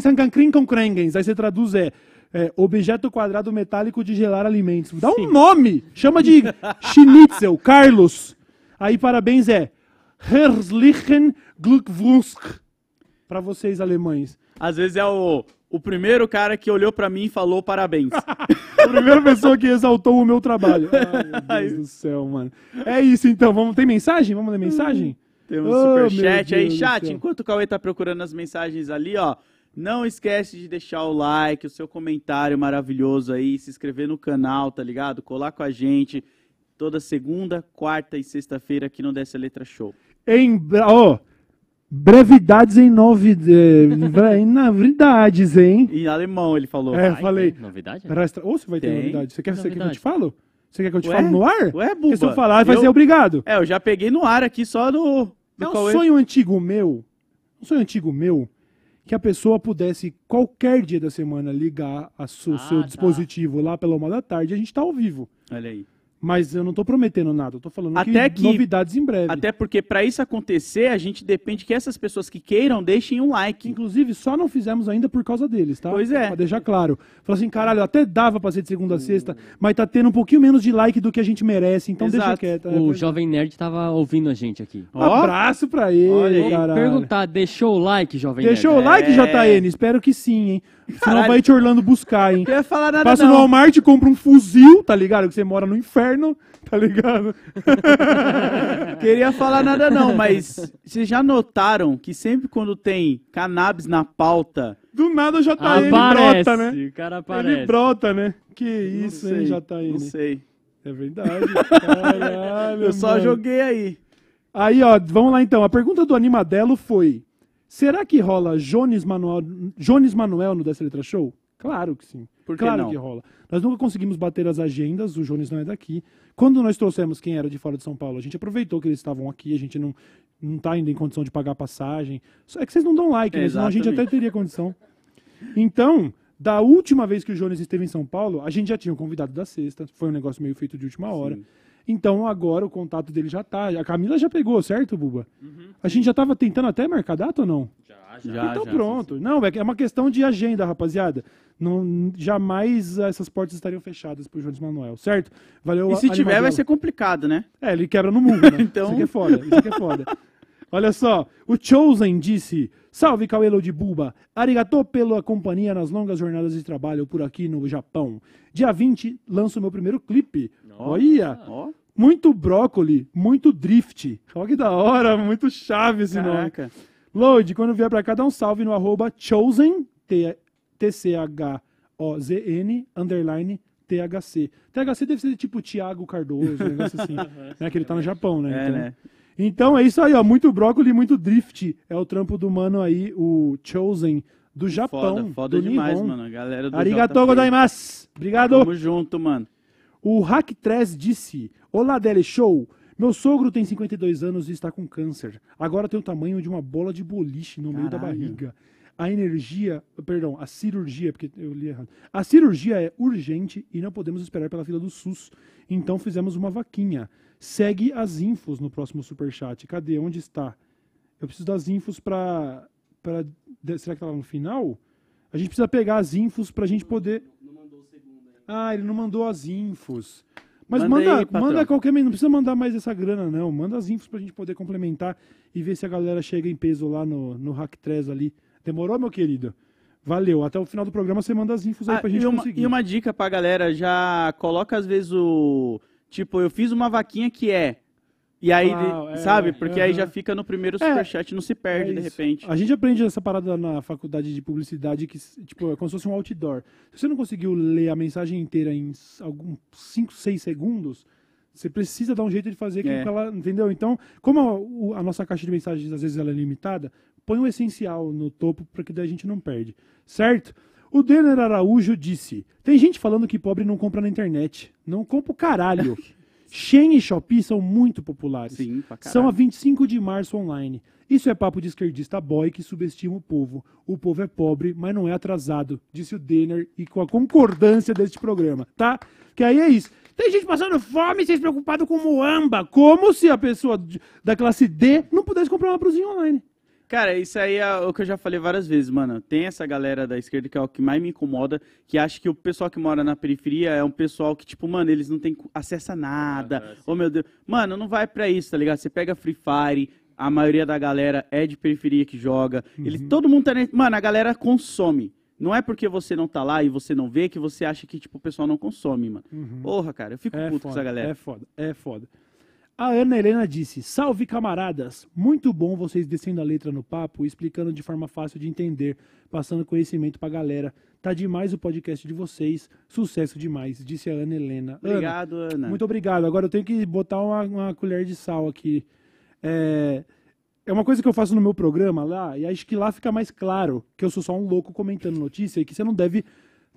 Sankankrinkonkrengens. Aí você traduz é, é, objeto quadrado metálico de gelar alimentos. Dá um nome! Chama de Schnitzel, Carlos. Aí parabéns é Herzlichen Glückwunsch. Pra vocês alemães. Às vezes é o, o primeiro cara que olhou pra mim e falou parabéns. A primeira pessoa que exaltou o meu trabalho. Ai, meu Deus do céu, mano. É isso então. Vamos, tem mensagem? Vamos ler mensagem? Temos Oh, um superchat meu aí. Chat, enquanto o Cauê tá procurando as mensagens ali, ó. Não esquece de deixar o like, o seu comentário maravilhoso aí, se inscrever no canal, tá ligado? Colar com a gente toda segunda, quarta e sexta-feira aqui no Dessa Letra Show. Em, ó, brevidades em novidades, em novidades, hein? Em alemão ele falou. É, eu falei. Novidade? Ou você vai ter Tem. novidade? Você quer, você quer que eu te falo? Você quer que eu te Ué? falo no ar? Ué, Porque se eu Buba. falar, vai eu- ser obrigado. É, eu já peguei no ar aqui só no, no É um Cauê. sonho antigo meu, um sonho antigo meu, que a pessoa pudesse, qualquer dia da semana, ligar o Ah, seu tá. dispositivo lá pela uma da tarde e a gente tá ao vivo. Olha aí. Mas eu não tô prometendo nada, eu tô falando Até que, que- novidades em breve. Até porque pra isso acontecer, a gente depende que essas pessoas que queiram deixem um like. Inclusive, só não fizemos ainda por causa deles, tá? Pois é. Pra deixar claro. Falou assim, caralho, até dava pra ser de segunda a sexta, mas tá tendo um pouquinho menos de like do que a gente merece, então deixa Exato. quieto. O É, Jovem Nerd tava ouvindo a gente aqui. Um abraço pra ele, Olha caralho. Perguntar, deixou o like, Jovem Deixou o Nerd? like, É. JN? Espero que sim, hein? Senão vai te Orlando buscar, hein? Não ia falar nada Passa não. no Walmart e compra um fuzil, tá ligado? Que você mora no inferno, tá ligado? Queria falar nada não, mas vocês já notaram que sempre quando tem cannabis na pauta, Do nada o JN Aparece, brota, né? o cara Ele aparece. brota, né? Que isso, hein, JN? não sei. É verdade. Caralho, Eu só mano. joguei aí. Aí, ó, vamos lá então. A pergunta do Animadelo foi: será que rola Jones Manuel, Jones Manuel no Dessa Letra Show? Claro que sim. Por que claro não? que rola. Nós nunca conseguimos bater as agendas, o Jones não é daqui. Quando nós trouxemos quem era de fora de São Paulo, a gente aproveitou que eles estavam aqui, a gente não, não tá ainda em condição de pagar passagem. Só é que vocês não dão like, né? Senão a gente até teria condição. Então, da última vez que o Jones esteve em São Paulo, a gente já tinha o convidado da sexta, foi um negócio meio feito de última hora. Sim. Então agora o contato dele já tá. A Camila já pegou, certo, Buba? Uhum. A gente já tava tentando até marcar data ou não? Já, Já, então já, pronto. Não, é que é uma questão de agenda, rapaziada. Não, jamais essas portas estariam fechadas pro Jones Manuel, certo? Valeu, E se tiver, vai ser complicado, né? É, ele quebra no murro, né? Então- Isso aqui é foda, isso aqui é foda. Olha só, o Chosen disse: Salve Cauelo de Buba, arigato pela companhia nas longas jornadas de trabalho por aqui no Japão. Dia 20 lanço meu primeiro clipe. Olha, Ó, muito brócoli, muito drift. Olha que da hora, muito chave esse nome. caraca. Load, quando vier pra cá, dá um salve no arroba chosen, T- T-C-H-O-Z-N, underline THC. THC deve ser tipo Thiago Cardoso, um negócio assim, né? Que ele tá no Japão, né? É, então, né? Então é isso aí, ó. Muito brócoli, muito drift. É o trampo do mano aí, o Chosen, do Japão. Foda, foda do demais, Nihon. mano. A galera do JP. gozaimasu. Obrigado. Tamo junto, mano. O Hack 3 disse: Olá, Dele Show. Meu sogro tem 52 anos e está com câncer. Agora tem o tamanho de uma bola de boliche no meio da Caralho. barriga. A energia, perdão, a cirurgia, porque eu li errado. A cirurgia é urgente e não podemos esperar pela fila do SUS. Então fizemos uma vaquinha. Segue as infos no próximo superchat. Cadê? Onde está? Eu preciso das infos para. Pra... de- Será que tá lá no final? A gente precisa pegar as infos pra gente poder. Ah, ele não mandou as infos. Mas Manda manda, aí, manda qualquer. Não precisa mandar mais essa grana, não. Manda as infos pra gente poder complementar e ver se a galera chega em peso lá no, no Hack 3 ali. Demorou, meu querido? Valeu. Até o final do programa você manda as infos aí Ah, pra gente e, uma, conseguir. e uma dica pra galera, já coloca às vezes o. Tipo, eu fiz uma vaquinha que é. E aí, Ah, é, sabe? Porque aí aham. já fica no primeiro É, superchat, não se perde É de repente. A gente aprende essa parada na faculdade de publicidade que, tipo, é como se fosse um outdoor. Se você não conseguiu ler a mensagem inteira em alguns 5, 6 segundos, você precisa dar um jeito de fazer aquilo É. que ela. Entendeu? Então, como a, a nossa caixa de mensagens às vezes ela é limitada, põe o essencial no topo para que daí a gente não perde. Certo? O Denner Araújo disse: tem gente falando que pobre não compra na internet. Não compra o caralho. Shein e Shopee são muito populares. Sim, pra São a caralho. 25 de março online. Isso é papo de esquerdista boy que subestima o povo. O povo é pobre, mas não é atrasado, disse o Denner e com a concordância deste programa, tá? Que aí é isso. Tem gente passando fome, vocês preocupados com Moamba. Como se a pessoa da classe D não pudesse comprar uma brusinha online. Cara, isso aí é o que eu já falei várias vezes, mano. Tem essa galera da esquerda que é o que mais me incomoda, que acha que o pessoal que mora na periferia é um pessoal que, tipo, mano, eles não têm acesso a nada. Sim. oh, meu Deus. Mano, não vai pra isso, tá ligado? Você pega Free Fire, a maioria da galera é de periferia que joga. Eles, todo mundo tá... Mano, a galera consome. Não é porque você não tá lá e você não vê que você acha que, tipo, o pessoal não consome, mano. Porra, cara, eu fico É puto com foda, essa galera. é foda, é foda. A Ana Helena disse: Salve camaradas! Muito bom vocês descendo a letra no papo e explicando de forma fácil de entender, passando conhecimento pra galera. Tá demais o podcast de vocês. Sucesso demais, disse a Ana Helena. Ana, Obrigado, Ana. muito obrigado. Agora eu tenho que botar uma, uma colher de sal aqui. É, é uma coisa que eu faço no meu programa lá, e acho que lá fica mais claro que eu sou só um louco comentando notícia e que você não deve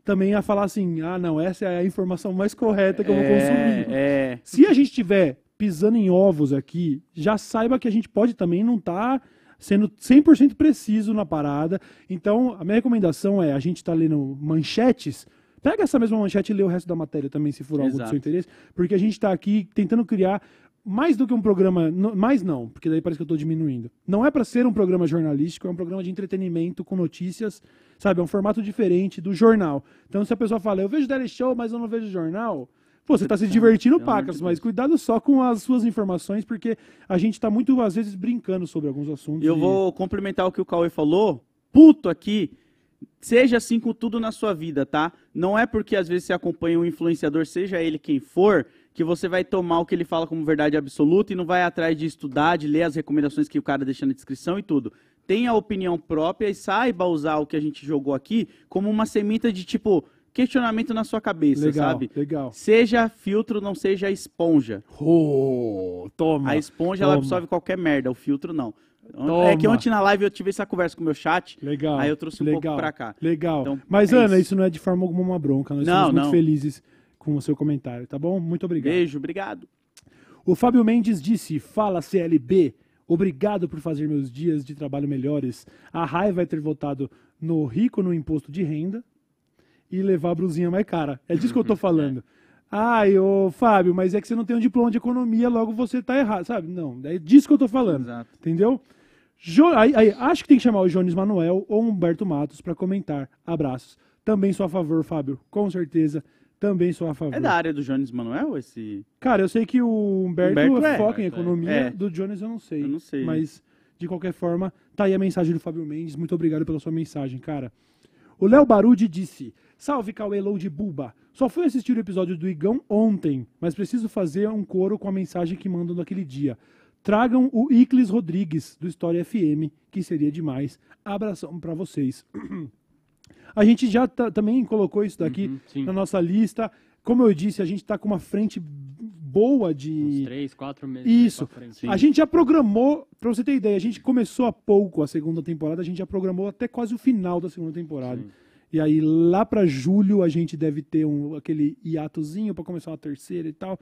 também a falar assim: ah, não, essa é a informação mais correta que eu vou consumir. É, é. Se a gente estiver pisando em ovos aqui, já saiba que a gente pode também não estar sendo 100% preciso na parada. Então, a minha recomendação é, a gente está lendo manchetes, pega essa mesma manchete e lê o resto da matéria também, se for algo do Exato. seu interesse, porque a gente está aqui tentando criar mais do que um programa, mais não, porque daí parece que eu estou diminuindo. Não é para ser um programa jornalístico, é um programa de entretenimento com notícias, sabe? É um formato diferente do jornal. Então, se a pessoa fala, eu vejo Daily Show, mas eu não vejo jornal, pô, você está se divertindo, Pelo amor pacas, mas cuidado só com as suas informações, porque a gente está muito, às vezes, brincando sobre alguns assuntos. E eu e- vou complementar o que o Cauê falou. Puto aqui. Seja assim com tudo na sua vida, tá? Não é porque às vezes você acompanha um influenciador, seja ele quem for, que você vai tomar o que ele fala como verdade absoluta e não vai atrás de estudar, de ler as recomendações que o cara deixa na descrição e tudo. Tenha a opinião própria e saiba usar o que a gente jogou aqui como uma semita de tipo questionamento na sua cabeça, Legal, sabe? legal. Seja filtro, não seja esponja. Oh, toma. A esponja ela Toma. absorve qualquer merda, o filtro não. Toma. É que ontem na live eu tive essa conversa com o meu chat. Legal. Aí eu trouxe um legal, pouco pra cá. Legal. Então, Mas, é Ana, isso. isso. não é de forma alguma uma bronca. Nós Não, estamos muito felizes com o seu comentário, tá bom? Muito obrigado. Beijo, obrigado. O Fábio Mendes disse: Fala CLB. Obrigado por fazer meus dias de trabalho melhores. A raiva é ter votado no rico no imposto de renda e levar a brusinha mais cara. É disso que eu tô falando. Ai, ô Fábio, mas é que você não tem um diploma de economia, logo você tá errado, sabe? Não, é disso que eu tô falando. Exato. Entendeu? Jo- aí- aí, acho que tem que chamar o Jones Manuel ou Humberto Matos pra comentar. Abraços. Também sou a favor, Fábio. Com certeza. Também sou a favor. É da área do Jones Manuel esse? Cara, eu sei que o Humberto, Humberto é. foca em é. economia. É. Do Jones eu não sei. Eu não sei. Mas, de qualquer forma, tá aí a mensagem do Fábio Mendes. Muito obrigado pela sua mensagem, cara. O Léo Barudi disse: Salve Cauê de Buba. Só fui assistir o episódio do Igão ontem, mas preciso fazer um coro com a mensagem que mandam naquele dia. Tragam o Iclis Rodrigues, do História FM, que seria demais. Abração pra vocês. A gente já tá- também colocou isso daqui Uhum, na nossa lista. Como eu disse, a gente tá com uma frente boa Uns de. três, quatro meses. Isso. frente. A gente já programou, pra você ter ideia, a gente começou há pouco a segunda temporada, a gente já programou até quase o final da segunda temporada. Sim. E aí, lá pra julho, a gente deve ter um, aquele hiatozinho pra começar uma terceira e tal.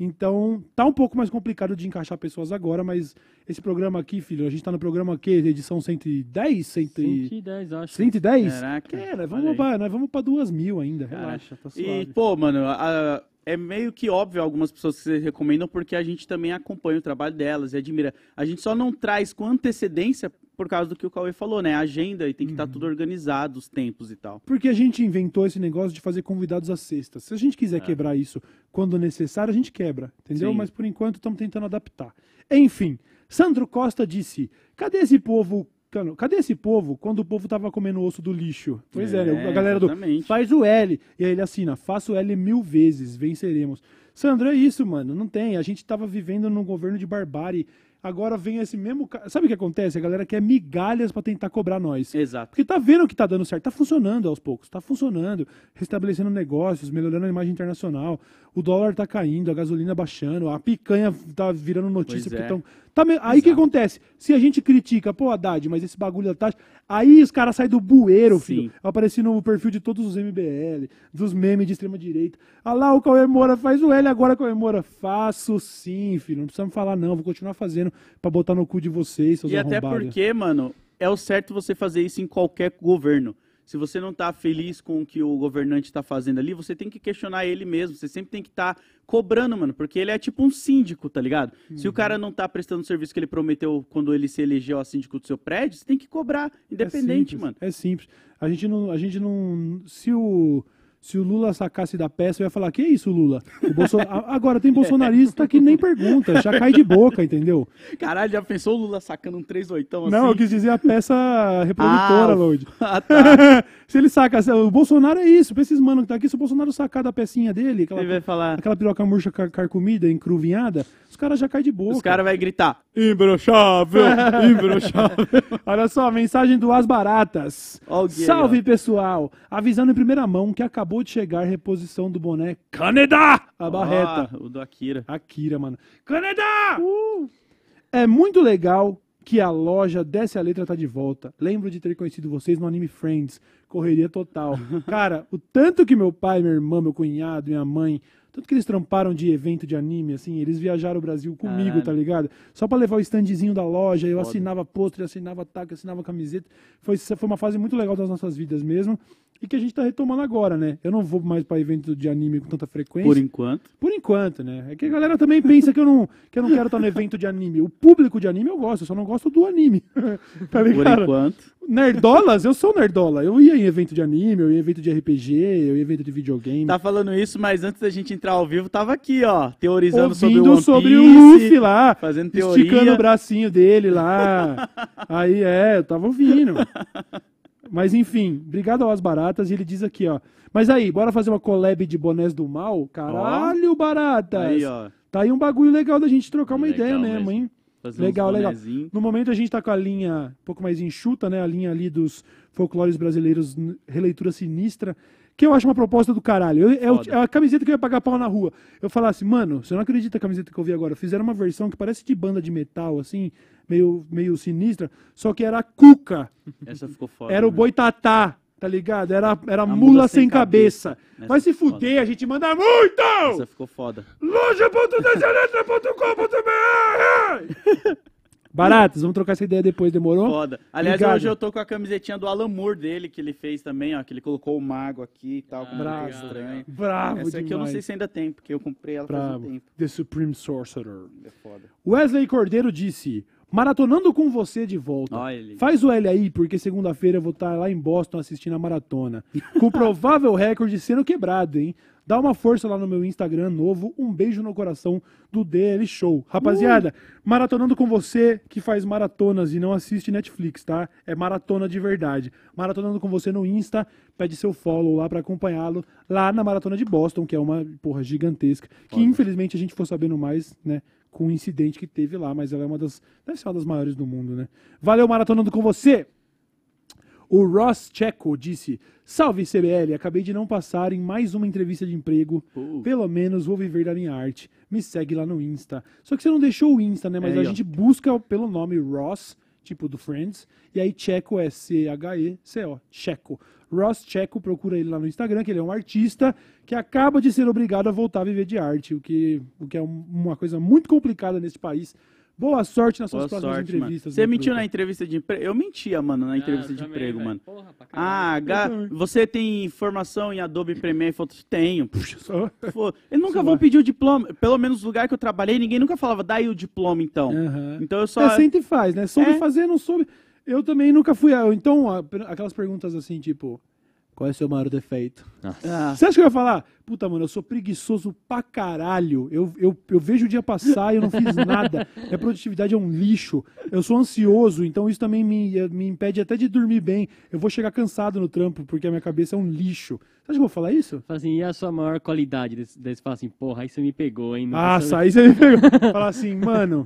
Então, tá um pouco mais complicado de encaixar pessoas agora, mas esse programa aqui, filho, a gente tá no programa aqui, edição 110? 100 e- 110, acho. 110? Caraca. É, nós vamos, pra, nós vamos pra duas mil ainda, Caraca. relaxa, tá E, suave. pô, mano, a- é meio que óbvio algumas pessoas que vocês recomendam porque a gente também acompanha o trabalho delas e admira. A gente só não traz com antecedência por causa do que o Cauê falou, né? A agenda e tem que estar Uhum. tudo organizado, os tempos e tal. Porque a gente inventou esse negócio de fazer convidados às sextas. Se a gente quiser quebrar isso quando necessário, a gente quebra, entendeu? Sim. Mas por enquanto estamos tentando adaptar. Enfim, Sandro Costa disse: cadê esse povo? cano- Cadê esse povo quando o povo tava comendo o osso do lixo? Pois é, né? a galera do exatamente. faz o L. E aí ele assina, faço L mil vezes, venceremos. Sandro, é isso, mano. Não tem. A gente tava vivendo num governo de barbárie. Agora vem esse mesmo. ca- Sabe o que acontece? A galera quer migalhas pra tentar cobrar nós. Exato. Porque tá vendo que tá dando certo, tá funcionando aos poucos, tá funcionando, restabelecendo negócios, melhorando a imagem internacional, o dólar tá caindo, a gasolina baixando, a picanha tá virando notícia. Pois é. porque tão- tá me- Aí o que acontece? Se a gente critica, pô, Haddad, mas esse bagulho da taxa, aí os caras saem do bueiro, Sim. filho. Eu apareci no perfil de todos os MBL, dos memes de extrema direita. Ah lá, o Cauê Moura faz o L agora, Cauê Moura. Faço sim, filho. Não precisa me falar, não. Vou continuar fazendo pra botar no cu de vocês, seus E até arrombados. porque, mano, é o certo você fazer isso em qualquer governo. Se você não tá feliz com o que o governante tá fazendo ali, você tem que questionar ele mesmo. Você sempre tem que estar cobrando, mano, porque ele é tipo um síndico, tá ligado? Se o cara não tá prestando o serviço que ele prometeu quando ele se elegeu a síndico do seu prédio, você tem que cobrar, independente, é simples, mano. É simples. A gente não. A gente não se, o, se o Lula sacasse da peça, eu ia falar: que isso, Lula? O Bolso- a- Agora tem bolsonarista que nem pergunta, já cai de boca, entendeu? Caralho, já pensou o Lula sacando um 3 oitão assim? Não, eu quis dizer a peça reprodutora, Ah, Load. Ah, tá. se ele saca. O Bolsonaro é isso, pra esses mano que tá aqui, se o Bolsonaro sacar da pecinha dele, aquela, Ele vai falar. aquela piroca murcha car- carcomida, encruvinhada, os caras já caem de boca. Os caras vão gritar. Imbrochável! Imbrochável! Olha só, mensagem do As Baratas. Ó o Gui aí, Salve, pessoal! Avisando em primeira mão que acabou de chegar a reposição do boné Canadá! A barreta. O do Akira. Akira, mano. Canadá! É muito legal que a loja Desce a Letra tá de volta. Lembro de ter conhecido vocês no Anime Friends. Correria total. Cara, o tanto que meu pai, minha irmã, meu cunhado, minha mãe, tanto que eles tramparam de evento de anime, assim, eles viajaram o Brasil comigo, Caralho. tá ligado? Só pra levar o standzinho da loja, eu Foda. assinava pôster, assinava tag, assinava camiseta. Foi, foi uma fase muito legal das nossas vidas mesmo. E que a gente tá retomando agora, né? Eu não vou mais pra evento de anime com tanta frequência. Por enquanto. Por enquanto, né? É que a galera também pensa que eu não, que eu não quero estar no evento de anime. O público de anime eu gosto, eu só não gosto do anime. tá Por ligado? enquanto. Nerdolas, eu sou nerdola. Eu ia em evento de anime, eu ia em evento de RPG, eu ia em evento de videogame. Tá falando isso, mas antes da gente entrar ao vivo, tava aqui, ó, teorizando Ouvindo sobre o sobre One o Piece, Luffy lá, fazendo teoria. esticando o bracinho dele lá. Aí é, eu tava ouvindo. Mas enfim, obrigado ao As Baratas. E ele diz aqui, ó. Mas aí, bora fazer uma collab de bonés do mal? Caralho, Baratas! Aí, ó, Tá aí um bagulho legal da gente trocar uma Legal ideia mesmo, mesmo. hein? fazer Legal, legal. No momento a gente tá com a linha um pouco mais enxuta, né? A linha ali dos folclores brasileiros, releitura sinistra, que eu acho uma proposta do caralho. Eu- é, o- a camiseta que eu ia pagar pau na rua. Eu falasse, mano, você não acredita a camiseta que eu vi agora? Fizeram uma versão que parece de banda de metal, assim, meio, meio sinistra, só que era a cuca. Essa ficou foda. Era o né? boitatá, tá ligado? Era, era A mula, sem cabeça. Essa Vai se ficou foda. fuder, a gente manda muito! Essa ficou foda. loja.deseletra.com.br Baratas, vamos trocar essa ideia depois, demorou? Foda. Aliás, Obrigado. hoje eu tô com a camisetinha do Alan Moore dele, que ele fez também, ó. Que ele colocou o mago aqui e tal, com um Bravo. estranho. Bravo Essa aqui eu não sei demais. se ainda tem, porque eu comprei ela faz um Bravo. tempo. The Supreme Sorcerer. É foda. Wesley Cordeiro disse: Maratonando com você de volta. Faz o L aí, porque segunda-feira eu vou estar lá em Boston assistindo a maratona. Com o provável recorde sendo quebrado, hein? Dá uma força lá no meu Instagram novo. Um beijo no coração do DL Show. Rapaziada, maratonando com você que faz maratonas e não assiste Netflix, tá? É maratona de verdade. Maratonando com você no Insta, pede seu follow lá pra acompanhá-lo lá na maratona de Boston, que é uma porra gigantesca. Que infelizmente a gente for sabendo mais, né? Com o incidente que teve lá, mas ela é uma das. Deve ser uma das maiores do mundo, né? Valeu, maratonando com você! O Ross Checo disse: Salve CBL, acabei de não passar em mais uma entrevista de emprego. Pô. Pelo menos vou viver da minha arte. Me segue lá no Insta. Só que você não deixou o Insta, né? Mas É aí, a ó. gente busca pelo nome Ross, tipo do Friends. E aí Checo é C-H-E-C-O. Checo. Ross Checo, procura ele lá no Instagram, que ele é um artista que acaba de ser obrigado a voltar a viver de arte, o que, o que é um- uma coisa muito complicada nesse país. Boa sorte nas suas Boa próximas sorte, mano. entrevistas. Você mentiu na entrevista de emprego? Eu mentia, mano, na entrevista Ah, de também, emprego, velho. mano. Porra, pra. Ah, Ga- você tem formação em Adobe Premiere e Photoshop? Tenho. Puxa, só. Eles nunca Sei vão pedir o diploma. Pelo menos no lugar que eu trabalhei, ninguém nunca falava, dá aí o diploma então. Aham. Então eu só. É, sempre faz, né? Soube É. fazer, não soube. Eu também nunca fui. Então, aquelas perguntas assim, tipo, qual é o seu maior defeito? Nossa. Ah, Você acha que eu ia falar? Puta, mano, eu sou preguiçoso pra caralho. Eu, eu, eu vejo o dia passar e eu não fiz nada. Minha produtividade é um lixo. Eu sou ansioso, então isso também me, me impede até de dormir bem. Eu vou chegar cansado no trampo, porque a minha cabeça é um lixo. Você acha que eu vou falar isso? Fala assim, e a sua maior qualidade? Desse- Daí você fala assim, porra, aí você me pegou, hein? Ah, soube- aí você me pegou. Fala assim, mano,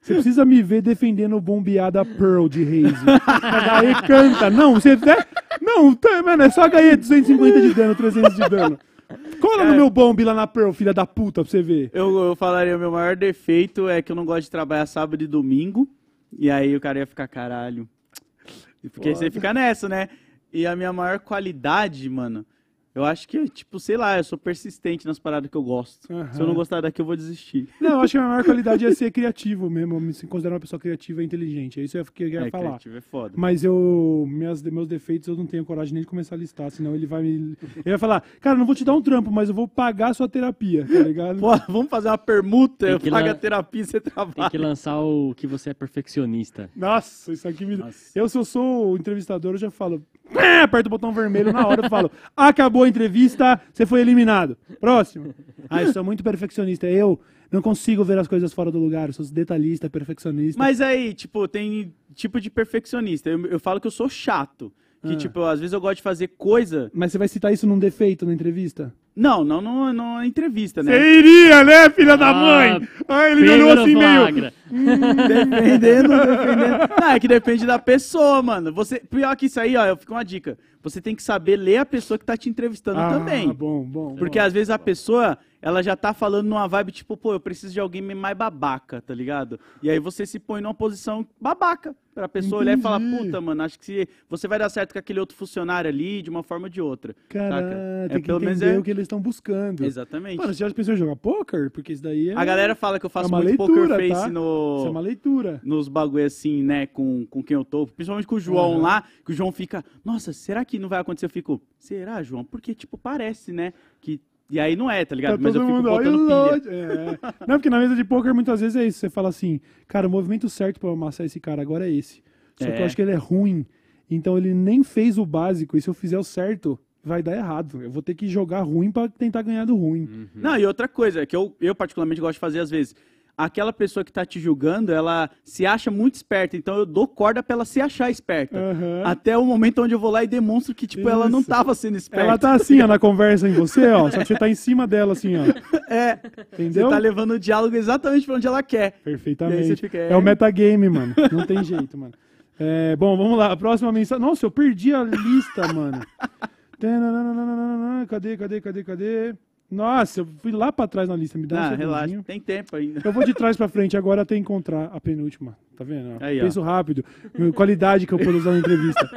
você precisa me ver defendendo o bombeada Pearl de Haze. A HE canta. Não, você. É, não, tá, mano, é só HE 250 de dano, 300 de dano. Cola no É. meu bombe lá na Pearl, filha da puta, pra você ver. eu, eu falaria, o meu maior defeito é que eu não gosto de trabalhar sábado e domingo. E aí o cara ia ficar, caralho. Porque aí você Foda. fica nessa, né? E a minha maior qualidade, mano, eu acho que, tipo, sei lá, eu sou persistente nas paradas que eu gosto. Aham. Se eu não gostar daqui, eu vou desistir. Não, eu acho que a minha maior qualidade é ser criativo mesmo. Eu me considero uma pessoa criativa e inteligente. É isso que eu quero É, falar. criativo é foda. Mas eu. Minhas, meus defeitos eu não tenho coragem nem de começar a listar, senão ele vai me. Ele vai falar, cara, não vou te dar um trampo, mas eu vou pagar a sua terapia, tá ligado? Pô, vamos fazer uma permuta, Tem eu pago lá- a terapia e você Tem trabalha. que lançar o que você é perfeccionista. Nossa, isso aqui me. Nossa. Eu, se eu sou o entrevistador, eu já falo. "Ah", Aperto o botão vermelho na hora e falo: acabou a entrevista, você foi eliminado. Próximo. Ah, eu sou muito perfeccionista. Eu não consigo ver as coisas fora do lugar. Eu sou detalhista, perfeccionista. Mas aí, tipo, tem tipo de perfeccionista. Eu, eu falo que eu sou chato. Que, Ah. tipo, às vezes eu gosto de fazer coisa. Mas você vai citar isso num defeito na entrevista? Não, não, não, não entrevista, né? Você iria, né, filha da Ah, mãe? Ah, ele olhou assim meio. flagra. Dependendo, dependendo. Não, é que depende da pessoa, mano. Você, pior que isso aí, ó, fica uma dica. Você tem que saber ler a pessoa que tá te entrevistando Ah, também. bom, bom. Porque bom. às vezes a pessoa, ela já tá falando numa vibe tipo, pô, eu preciso de alguém mais babaca, tá ligado? E aí você se põe numa posição babaca pra pessoa olhar e falar, Entendi. puta, mano, acho que você vai dar certo com aquele outro funcionário ali, de uma forma ou de outra. Caraca, É, que pelo menos é- o que eles estão buscando. Exatamente. Mano, você já pensou em jogar poker? Porque isso daí é. a galera fala que eu faço é uma muito leitura, poker tá? face no... Isso é uma leitura. nos bagulho assim, né, com, com quem eu tô, principalmente com o João Aham. lá, que o João fica, nossa, será que não vai acontecer? Eu fico, será, João? Porque, tipo, parece, né, que... E aí não é, tá ligado? Tá Mas eu todo fico mundo, botando "Ai, pilha. Lorde", é. Não, porque na mesa de poker muitas vezes é isso. Você fala assim, cara, o movimento certo pra amassar esse cara agora é esse. Só que É. eu acho que ele é ruim. Então ele nem fez o básico. E se eu fizer o certo, vai dar errado. Eu vou ter que jogar ruim pra tentar ganhar do ruim. Não, e outra coisa, que eu, eu particularmente gosto de fazer às vezes, aquela pessoa que tá te julgando, ela se acha muito esperta, então eu dou corda pra ela se achar esperta. Aham. Até o momento onde eu vou lá e demonstro que, tipo, ela não Isso. tava sendo esperta. Ela tá assim, ó, na conversa em você, ó. Só que você tá em cima dela, assim, ó. É, Entendeu? você tá levando o diálogo exatamente pra onde ela quer. Perfeitamente. fica, é... é. o metagame, mano. Não tem jeito, mano. É, bom, vamos lá. A próxima mensagem. Nossa, eu perdi a lista, mano. Cadê, cadê, cadê, cadê? Nossa, eu fui lá pra trás na lista. Me dá um Ah, segundinho. relaxa, tem tempo ainda. Eu vou de trás pra frente agora até encontrar a penúltima. Tá vendo? Aí, ó. Penso rápido. Meu, Qualidade que eu puedo usar na entrevista.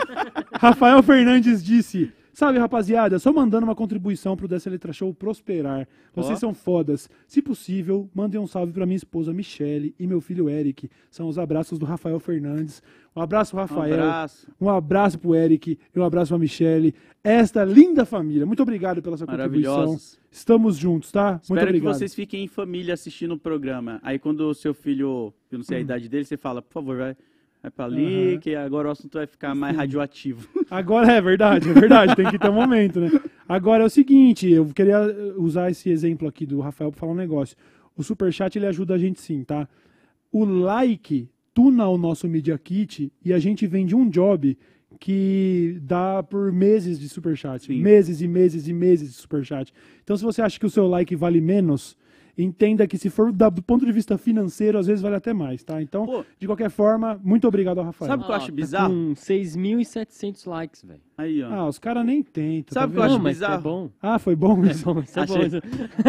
Rafael Fernandes disse: Salve, rapaziada. Só mandando uma contribuição pro Dessa Letra Show prosperar. Vocês Ó. são fodas. Se possível, mandem um salve pra minha esposa Michele e meu filho Eric. São os abraços do Rafael Fernandes. Um abraço, Um Rafael. abraço. Um abraço pro Eric e um abraço pra Michele. Esta linda família. Muito obrigado pela sua contribuição. Estamos juntos, tá? Muito Espero que obrigado. vocês fiquem em família assistindo o programa. Aí quando o seu filho, eu não sei a Hum. idade dele, você fala, por favor, vai, vai pra ali, Aham. que agora o assunto vai ficar mais radioativo. Agora é verdade, é verdade, tem que ter um momento, né? Agora é o seguinte, eu queria usar esse exemplo aqui do Rafael para falar um negócio. O Superchat ele ajuda a gente sim, tá? O like tuna o nosso Media Kit e a gente vende um job que dá por meses de Superchat. Sim. Meses e meses e meses de Superchat. Então, se você acha que o seu like vale menos, entenda que se for da- do ponto de vista financeiro, às vezes vale até mais, tá? Então, Pô. de qualquer forma, muito obrigado ao Rafael. Sabe o que eu acho tá bizarro? Com 6.700 likes, velho. Aí, ó. Ah, os caras nem tentam. Sabe o tá que eu acho Não, mas que é bizarro? bom. Ah, foi bom É isso. bom, isso é Achei- bom.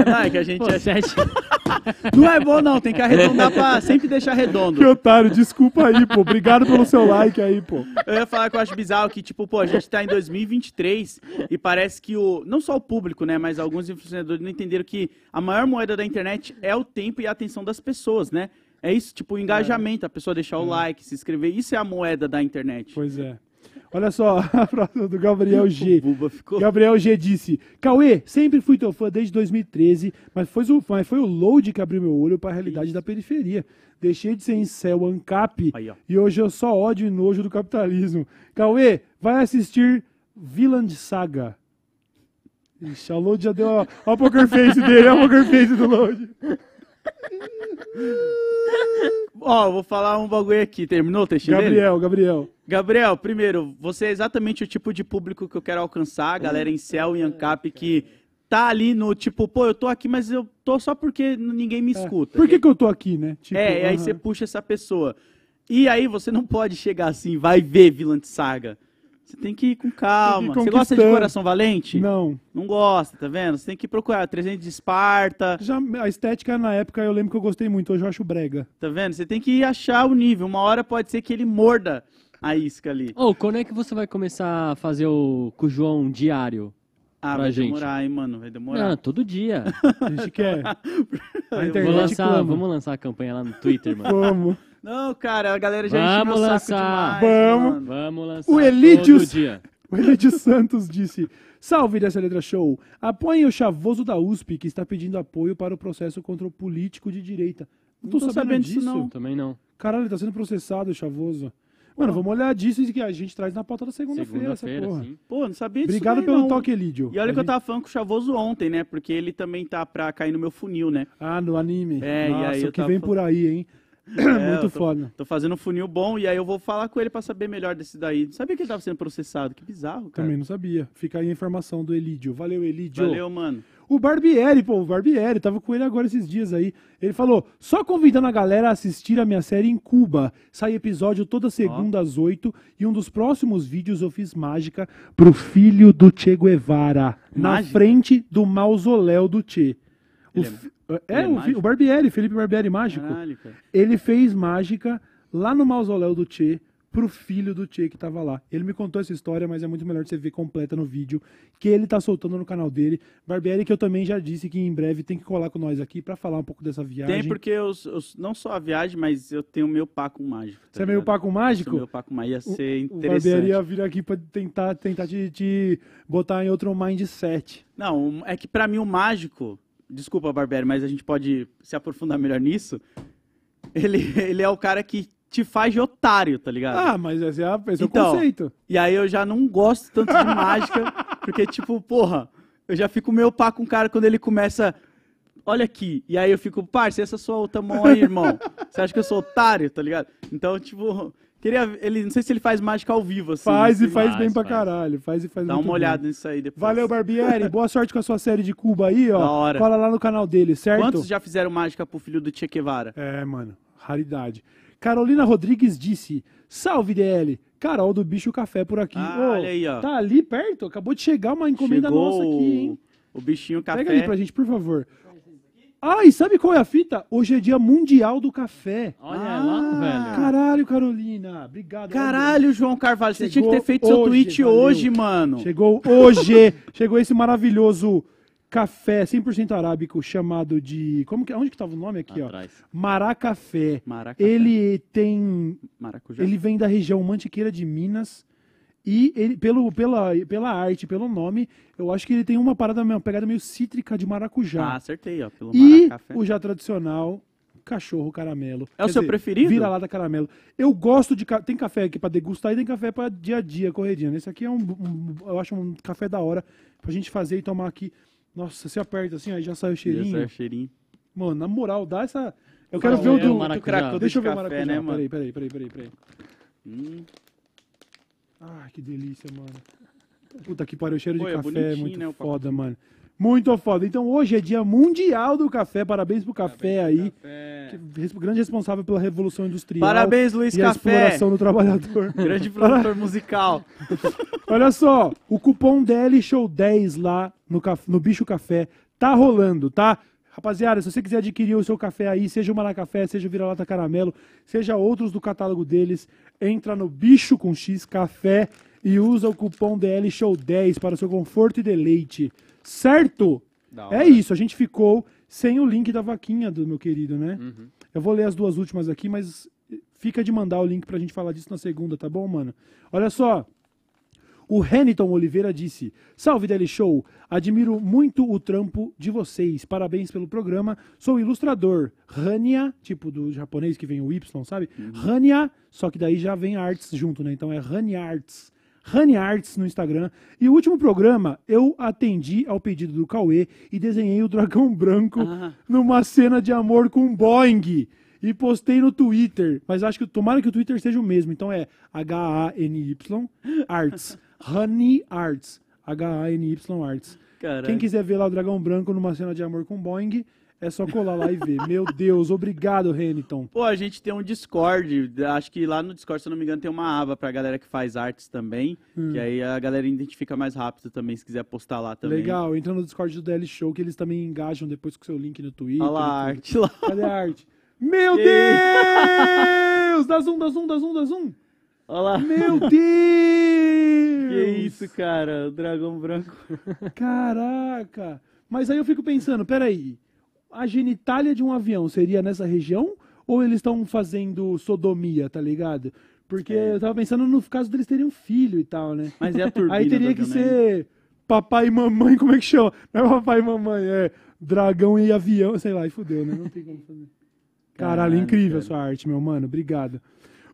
Não, é que a gente Pô, acha- sete... Não é bom, não. Tem que arredondar pra sempre deixar redondo. Que otário, desculpa aí, pô. Obrigado pelo seu like aí, pô. Eu ia falar que eu acho bizarro que, tipo, pô, a gente tá em 2023 e parece que o. Não só o público, né? Mas alguns influenciadores não entenderam que a maior moeda da internet é o tempo e a atenção das pessoas, né? É isso, tipo, o engajamento, a pessoa deixar o like, se inscrever. Isso é a moeda da internet. Pois é. Olha só, a próxima do Gabriel G. Gabriel G disse: Cauê, sempre fui teu fã desde 2013, mas foi o, mas foi o load que abriu meu olho para a realidade da periferia. Deixei de ser em céu ANCAP Aí, e hoje eu só ódio e nojo do capitalismo. Cauê, vai assistir Villand Saga. Ixi, o load já deu. Ó o poker face dele, o poker face do load. Ó, eu vou falar um bagulho aqui. Terminou o textinho dele? Gabriel, Gabriel. Gabriel, primeiro, você é exatamente o tipo de público que eu quero alcançar, a galera em Cell e Ancap que tá ali no tipo, pô, eu tô aqui, mas eu tô só porque ninguém me escuta. Por que, que eu tô aqui, né? Tipo, é, e aí aham. você puxa essa pessoa. E aí você não pode chegar assim, vai ver Vilã Saga. Você tem que ir com calma. Você gosta de. Coração Valente? Não. Não gosta, tá vendo? Você tem que procurar 300 de Esparta, Já, a estética na época eu lembro que eu gostei muito, hoje eu acho brega. tá vendo? Você tem que achar o nível. Uma hora pode ser que ele morda a isca ali. Ô, quando é que você vai começar a fazer o com o João diário? Ah, Pra vai gente. demorar, hein, mano? Vai demorar. Não, todo dia. A gente quer. A Vou lançar, clama. vamos lançar a campanha lá no Twitter, mano. Vamos. Não, cara, a galera já Vamos encheu meu saco lançar. demais, Vamos. mano. Vamos lançar O Elídios- todo dia. O Santos disse: Salve dessa letra show. Apoiem o chavoso da USP que está pedindo apoio para o processo contra o político de direita. Não tô, sabendo, sabendo disso. não. Também não. Caralho, ele tá sendo processado, o chavoso. Mano, vamos olhar disso e que a gente traz na pauta da segunda-feira, essa Segunda-feira, porra. sim. Pô, não sabia disso Obrigado daí, pelo não. toque, Elidio. E olha A que eu gente- tava falando com o Chavoso ontem, né? Porque ele também tá pra cair no meu funil, né? Ah, no anime. É, e Nossa, aí eu o que tava vem por aí, hein? É, Muito tô- foda. Tô fazendo um funil bom e aí eu vou falar com ele pra saber melhor desse daí. Não sabia que ele tava sendo processado. Que bizarro, cara. Também não sabia. Fica aí a informação do Elidio. Valeu, Elidio. Valeu, mano. O Barbieri, pô, o Barbieri, tava com ele agora esses dias aí. Ele falou: só convidando a galera a assistir a minha série em Cuba. Sai episódio toda segunda às oito. E um dos próximos vídeos eu fiz mágica pro filho do Che Guevara. Na Mágica? frente do mausoléu do Che. O é- é, o, fi- mágico? o Barbieri, Felipe Barbieri mágico. Caralho, cara. Ele fez mágica lá no mausoléu do Che pro filho do Che que tava lá. Ele me contou essa história, mas é muito melhor você ver completa no vídeo que ele tá soltando no canal dele. Barbieri, que eu também já disse que em breve tem que colar com nós aqui pra falar um pouco dessa viagem. Tem porque eu, eu- não só a viagem, mas eu tenho meu pá com mágico. tá Você é meio ligado? paco mágico? Sou meu pá com mágico. Ia ser O Barbieri interessante. ia vir aqui pra tentar, tentar te, te botar em outro mindset. Não, um- é que pra mim o mágico, desculpa, Barberi, mas a gente pode se aprofundar melhor nisso. Ele, ele é o cara que te faz de otário, tá ligado? Ah, mas esse é, esse é Então, o conceito. E aí eu já não gosto tanto de mágica, porque, tipo, porra, eu já fico meio pá com o cara quando ele começa. Olha aqui. E aí eu fico, parça, essa sua outra mão aí, irmão. Você acha que eu sou otário, tá ligado? Então, tipo, queria. Ele, não sei se ele faz mágica ao vivo, assim. Faz e assim, faz faz, bem pra faz. caralho. Faz e faz Dá muito uma bem. olhada nisso aí depois. Valeu, Barbieri. Boa sorte com a sua série de Cuba aí, ó. Da hora. Cola lá no canal dele, certo? Quantos já fizeram mágica pro filho do Che Guevara? É, mano, raridade. Carolina Rodrigues disse: Salve DL, Carol do Bicho Café por aqui. Ah, Ô, olha aí, ó. Tá ali perto, acabou de chegar uma encomenda Chegou nossa aqui, hein? O bichinho café. Pega ali pra gente, por favor. Ah, e sabe qual é a fita? Hoje é dia mundial do café. Olha Ah, lá, velho. Caralho, Carolina. Obrigado. Caralho, João Carvalho, você tinha que ter Chegou feito seu hoje, tweet valeu. hoje, mano. Chegou hoje. chegou esse maravilhoso café 100% arábico chamado de... Como que, onde que tava o nome aqui, ó? Atrás. Maracafé. Maracafé. Ele tem Maracujá. Ele vem da região Mantiqueira de Minas. E ele, pelo, pela, pela arte, pelo nome, eu acho que ele tem uma parada, uma pegada meio cítrica de Ah, maracujá. acertei, ó, pelo e Maracafé. o já tradicional, cachorro caramelo. É o seu preferido? Vira lá da caramelo. Eu gosto de. ca- Tem café aqui pra degustar e tem café pra dia a dia, corredinha. Esse aqui é um, um- Eu acho um café da hora pra gente fazer e tomar aqui. Nossa, você aperta assim, aí já sai o cheirinho. Esse é o cheirinho. Mano, na moral, dá essa. Eu quero Qual ver o é do. o maracujá? cracudo Deixa eu ver o maracujá. né? Peraí, peraí, peraí, peraí, peraí. Hum. Ai, que delícia, mano. Puta que pariu, o cheiro Pô, de é café é muito né, foda, mano. Muito foda. Então hoje é dia mundial do café. Parabéns pro café aí. Que res- grande responsável pela revolução industrial. Parabéns, Luiz e a Café. exploração do trabalhador. Grande produtor musical. Olha só, o cupom DL Show 10 lá no, no Bicho Café tá rolando, tá? Rapaziada, se você quiser adquirir o seu café aí, seja o Maracafé, seja o Vira-Lata Caramelo, seja outros do catálogo deles, entra no Bicho com X Café e usa o cupom DL Show 10 para o seu conforto e deleite. Certo? É isso, a gente ficou sem o link da vaquinha do meu querido, né? Uhum. Eu vou ler as duas últimas aqui, mas fica de mandar o link pra gente falar disso na segunda, tá bom, mano? Olha só. O Reniton Oliveira disse: Salve Daily Show, admiro muito o trampo de vocês. Parabéns pelo programa. Sou ilustrador. Hania, tipo do japonês que vem o Y, sabe? Hania, só que daí já vem arts junto, né? Então é Hania Arts. Honey Arts no Instagram. E o último programa, eu atendi ao pedido do Cauê e desenhei o dragão branco Ah. numa cena de amor com Boeing. E postei no Twitter. Mas acho que tomara que o Twitter seja o mesmo. Então é H-A-N-Y Arts. Honey Arts. H-A-N-Y Arts. Caralho. Quem quiser ver lá o dragão branco numa cena de amor com Boeing, é só colar lá e ver. Meu Deus, obrigado, Reniton. Pô, a gente tem um Discord. Acho que lá no Discord, se eu não me engano, tem uma aba pra galera que faz artes também. Hum. Que aí a galera identifica mais rápido também, se quiser postar lá também. Legal, entra no Discord do DL Show que eles também engajam depois com o seu link no Twitter. Olha lá a arte lá. Cadê a arte? Meu Deus! Dá zoom, dá zoom, dá zoom, dá zoom. Olha lá. Meu Deus! Que isso, cara. O dragão branco. Caraca! Mas aí eu fico pensando, peraí, a genitália de um avião seria nessa região? Ou eles estão fazendo sodomia, tá ligado? Porque É. eu tava pensando no caso deles terem um filho e tal, né? Mas é a turbina Aí teria que ser papai e mamãe, como é que chama? Não é papai e mamãe, é dragão e avião, sei lá, e fudeu, né? Não tem como fazer. Caralho, Caralho, incrível a cara. sua arte, meu mano. Obrigado.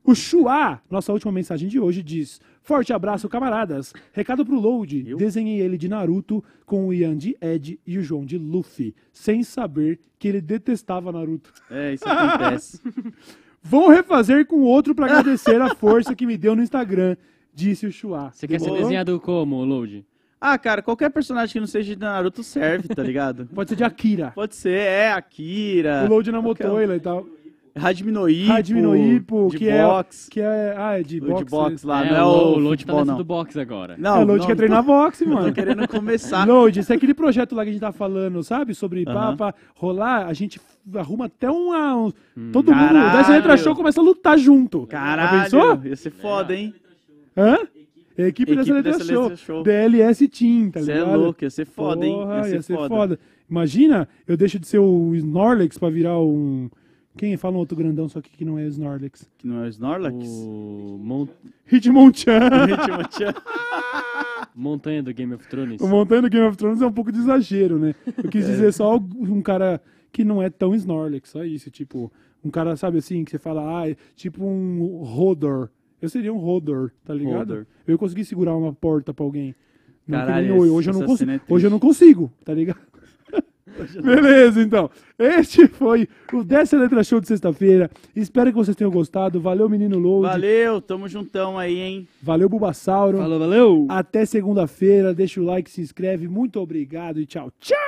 O Chua, nossa última mensagem de hoje, diz: Forte abraço, camaradas. Recado pro Load. Eu? Desenhei ele de Naruto com o Ian de Ed e o João de Luffy, sem saber que ele detestava Naruto. É, isso acontece. Vou refazer com outro pra agradecer a força que me deu no Instagram, disse o Chua. Você quer ser Demorou? desenhado como, Load? ah, cara, qualquer personagem que não seja de Naruto serve, tá ligado? Pode ser de Akira. Pode ser, é, Akira. O Load na motoila e tal. Hajime no Ippo. Hajime no Ippo, de que é, boxe. que é. Ah, é de boxe. de boxe lá, é, não é o, Load tá do boxe agora. Não, é, o Load não, quer treinar boxe, Tô mano. querendo começar. Load, esse é aquele projeto lá que a gente tá falando, sabe? Sobre pá, Aham. pra rolar, a gente arruma até uma. um- todo mundo. Caralho. Dessa letra show começa a lutar junto. Já Caralho, pensou? ia ser foda, hein? Hã? Equipe, dessa Equipe letra dessa show. letra show. DLS Team, tá Você é ligado? louco, ia ser foda, hein? Porra, Ia ser, foda. Imagina, eu deixo de ser o Snorlax pra virar um. Quem fala um outro grandão, só que que não é o Snorlax? Que não é o Snorlax? O Mon- Hitmonchan! Hitmonchan. Montanha do Game of Thrones. O Montanha do Game of Thrones é um pouco de exagero, né? Eu quis dizer só um cara que não é tão Snorlax, só isso. Tipo, um cara, sabe assim, que você fala, ah, é tipo um Hodor. Eu seria um Hodor, tá ligado? Hodor. Eu ia conseguir segurar uma porta pra alguém. Caralho, nem hoje. Hoje eu não consigo. é hoje eu não consigo, tá ligado? Beleza, então. Este foi o Dessa Letra Show de sexta-feira. Espero que vocês tenham gostado. Valeu, menino Load. Valeu, tamo juntão aí, hein? Valeu, Bulbasauro. Falou, valeu! Até segunda-feira. Deixa o like, se inscreve. Muito obrigado e tchau, tchau!